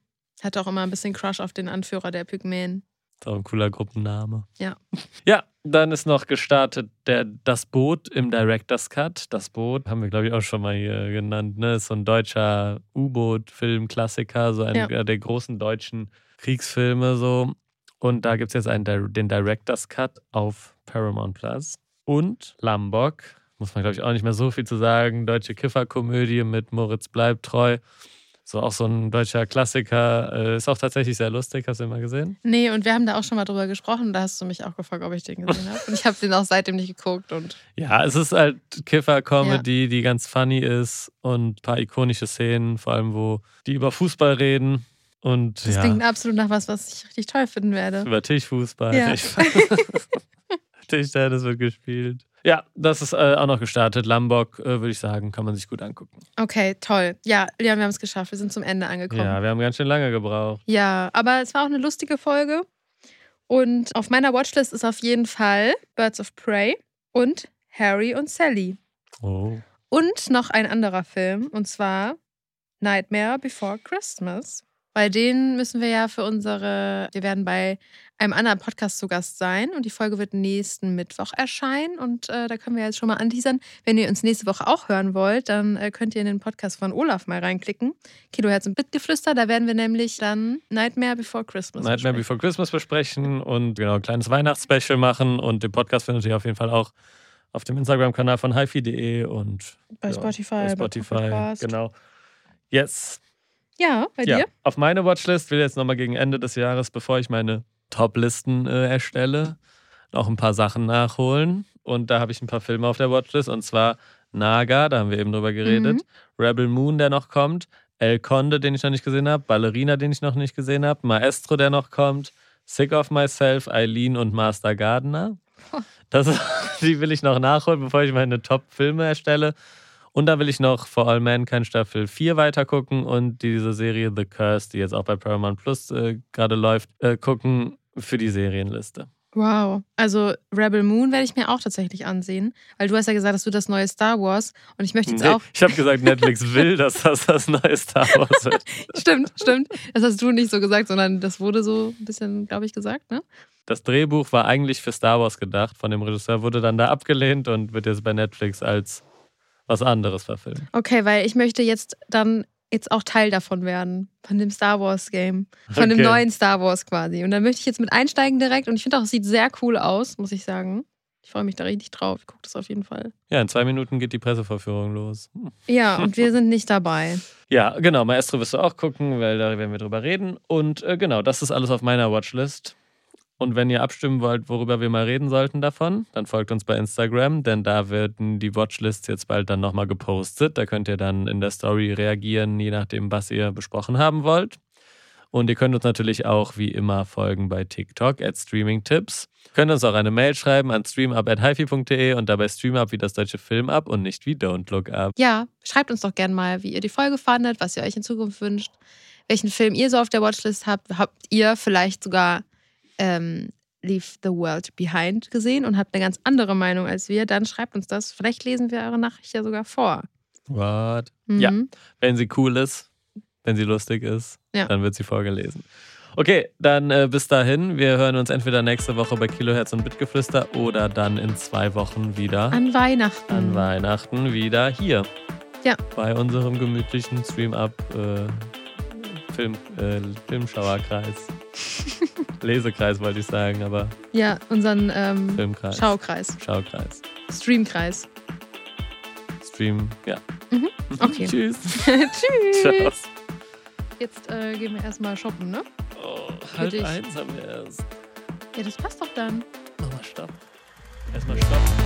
Hatte auch immer ein bisschen Crush auf den Anführer der Pygmäen. Ist auch ein cooler Gruppenname. Ja. Ja, dann ist noch gestartet der, das Boot im Director's Cut. Das Boot haben wir, glaube ich, auch schon mal hier genannt. Ne? Ist so ein deutscher U-Boot-Film-Klassiker, so einer Ja. der großen deutschen Kriegsfilme. So. Und da gibt es jetzt einen, den Director's Cut auf Paramount Plus. Und Lambok, muss man, glaube ich, auch nicht mehr so viel zu sagen. Deutsche Kifferkomödie mit Moritz bleibt treu. So auch so ein deutscher Klassiker. Äh, ist auch tatsächlich sehr lustig. Hast du den mal gesehen? Nee, und wir haben da auch schon mal drüber gesprochen. Da hast du mich auch gefragt, ob ich den gesehen habe. Und ich habe den auch seitdem nicht geguckt. Und Ja, es ist halt Kiffer-Comedy, die ganz funny ist und ein paar ikonische Szenen, vor allem wo die über Fußball reden und das ja, klingt absolut nach was, was ich richtig toll finden werde. über Tischfußball. Ja. Tischtennis wird gespielt. Ja, das ist äh, auch noch gestartet. Lambok, äh, würde ich sagen, kann man sich gut angucken. Okay, toll. Ja, Leon, wir haben es geschafft. Wir sind zum Ende angekommen. Ja, wir haben ganz schön lange gebraucht. Ja, aber es war auch eine lustige Folge. Und auf meiner Watchlist ist auf jeden Fall Birds of Prey und Harry und Sally. Oh. Und noch ein anderer Film, und zwar Nightmare Before Christmas. Bei denen müssen wir ja für unsere, wir werden bei einem anderen Podcast zu Gast sein und die Folge wird nächsten Mittwoch erscheinen und äh, da können wir jetzt schon mal anteasern. Wenn ihr uns nächste Woche auch hören wollt, dann äh, könnt ihr in den Podcast von Olaf mal reinklicken. Kiloherz und Bitgeflüster, da werden wir nämlich dann Nightmare Before Christmas Nightmare besprechen. Before Christmas besprechen und genau ein kleines Weihnachtsspecial machen und den Podcast findet ihr auf jeden Fall auch auf dem Instagram-Kanal von hifi.de und bei ja, Spotify, bei Spotify. Genau. Yes. Ja, bei Ja, dir? auf meine Watchlist will jetzt nochmal gegen Ende des Jahres, bevor ich meine Top-Listen äh, erstelle, noch ein paar Sachen nachholen. Und da habe ich ein paar Filme auf der Watchlist. Und zwar Naga, da haben wir eben drüber geredet. Mhm. Rebel Moon, der noch kommt. El Conde, den ich noch nicht gesehen habe. Ballerina, den ich noch nicht gesehen habe. Maestro, der noch kommt. Sick of Myself, Eileen und Master Gardener. Das, die will ich noch nachholen, bevor ich meine Top-Filme erstelle. Und dann will ich noch For All Mankind Staffel 4 weitergucken und diese Serie The Curse, die jetzt auch bei Paramount Plus äh, gerade läuft, äh, gucken für die Serienliste. Wow. Also Rebel Moon werde ich mir auch tatsächlich ansehen, weil du hast ja gesagt, dass du das neue Star Wars und ich möchte jetzt Nee, auch. ich habe gesagt, Netflix will, dass das das neue Star Wars wird. Stimmt, stimmt. Das hast du nicht so gesagt, sondern das wurde so ein bisschen, glaube ich, gesagt, ne? Das Drehbuch war eigentlich für Star Wars gedacht von dem Regisseur, wurde dann da abgelehnt und wird jetzt bei Netflix als was anderes verfilmt. Okay, weil ich möchte jetzt dann jetzt auch Teil davon werden, von dem Star Wars Game, von dem Okay. neuen Star Wars quasi. Und dann möchte ich jetzt mit einsteigen direkt und ich finde auch, es sieht sehr cool aus, muss ich sagen. Ich freue mich da richtig drauf. Ich gucke das auf jeden Fall. Ja, in zwei Minuten geht die Presseverführung los. Hm. Ja, und wir sind nicht dabei. Ja, genau. Maestro wirst du auch gucken, weil da werden wir drüber reden. Und äh, genau, das ist alles auf meiner Watchlist. Und wenn ihr abstimmen wollt, worüber wir mal reden sollten davon, dann folgt uns bei Instagram, denn da werden die Watchlists jetzt bald dann nochmal gepostet. Da könnt ihr dann in der Story reagieren, je nachdem, was ihr besprochen haben wollt. Und ihr könnt uns natürlich auch wie immer folgen bei TikTok at StreamingTips. Könnt uns auch eine Mail schreiben an streamup.hifi.de und dabei StreamUp wie das deutsche Film ab und nicht wie Don't Look Up. Ja, schreibt uns doch gerne mal, wie ihr die Folge fandet, was ihr euch in Zukunft wünscht, welchen Film ihr so auf der Watchlist habt. Habt ihr vielleicht sogar ähm, Leave the World Behind gesehen und habt eine ganz andere Meinung als wir? Dann schreibt uns das. Vielleicht lesen wir eure Nachricht ja sogar vor. What? Mhm. Ja. Wenn sie cool ist, wenn sie lustig ist, Ja. dann wird sie vorgelesen. Okay, dann äh, bis dahin. Wir hören uns entweder nächste Woche bei Kilohertz und Bitgeflüster oder dann in zwei Wochen wieder An Weihnachten. an Weihnachten wieder hier. Ja. Bei unserem gemütlichen Stream-Up äh, Film, äh, Filmschauerkreis. Lesekreis wollte ich sagen, aber Ja, unseren ähm, Filmkreis. Schaukreis, Schaukreis. Streamkreis. Stream, ja. Okay. Tschüss. Tschüss. Ciao. Jetzt äh, gehen wir erstmal shoppen, ne? Oh, halb eins haben wir erst. Ja, das passt doch dann. Nochmal Stopp. Erstmal Stopp.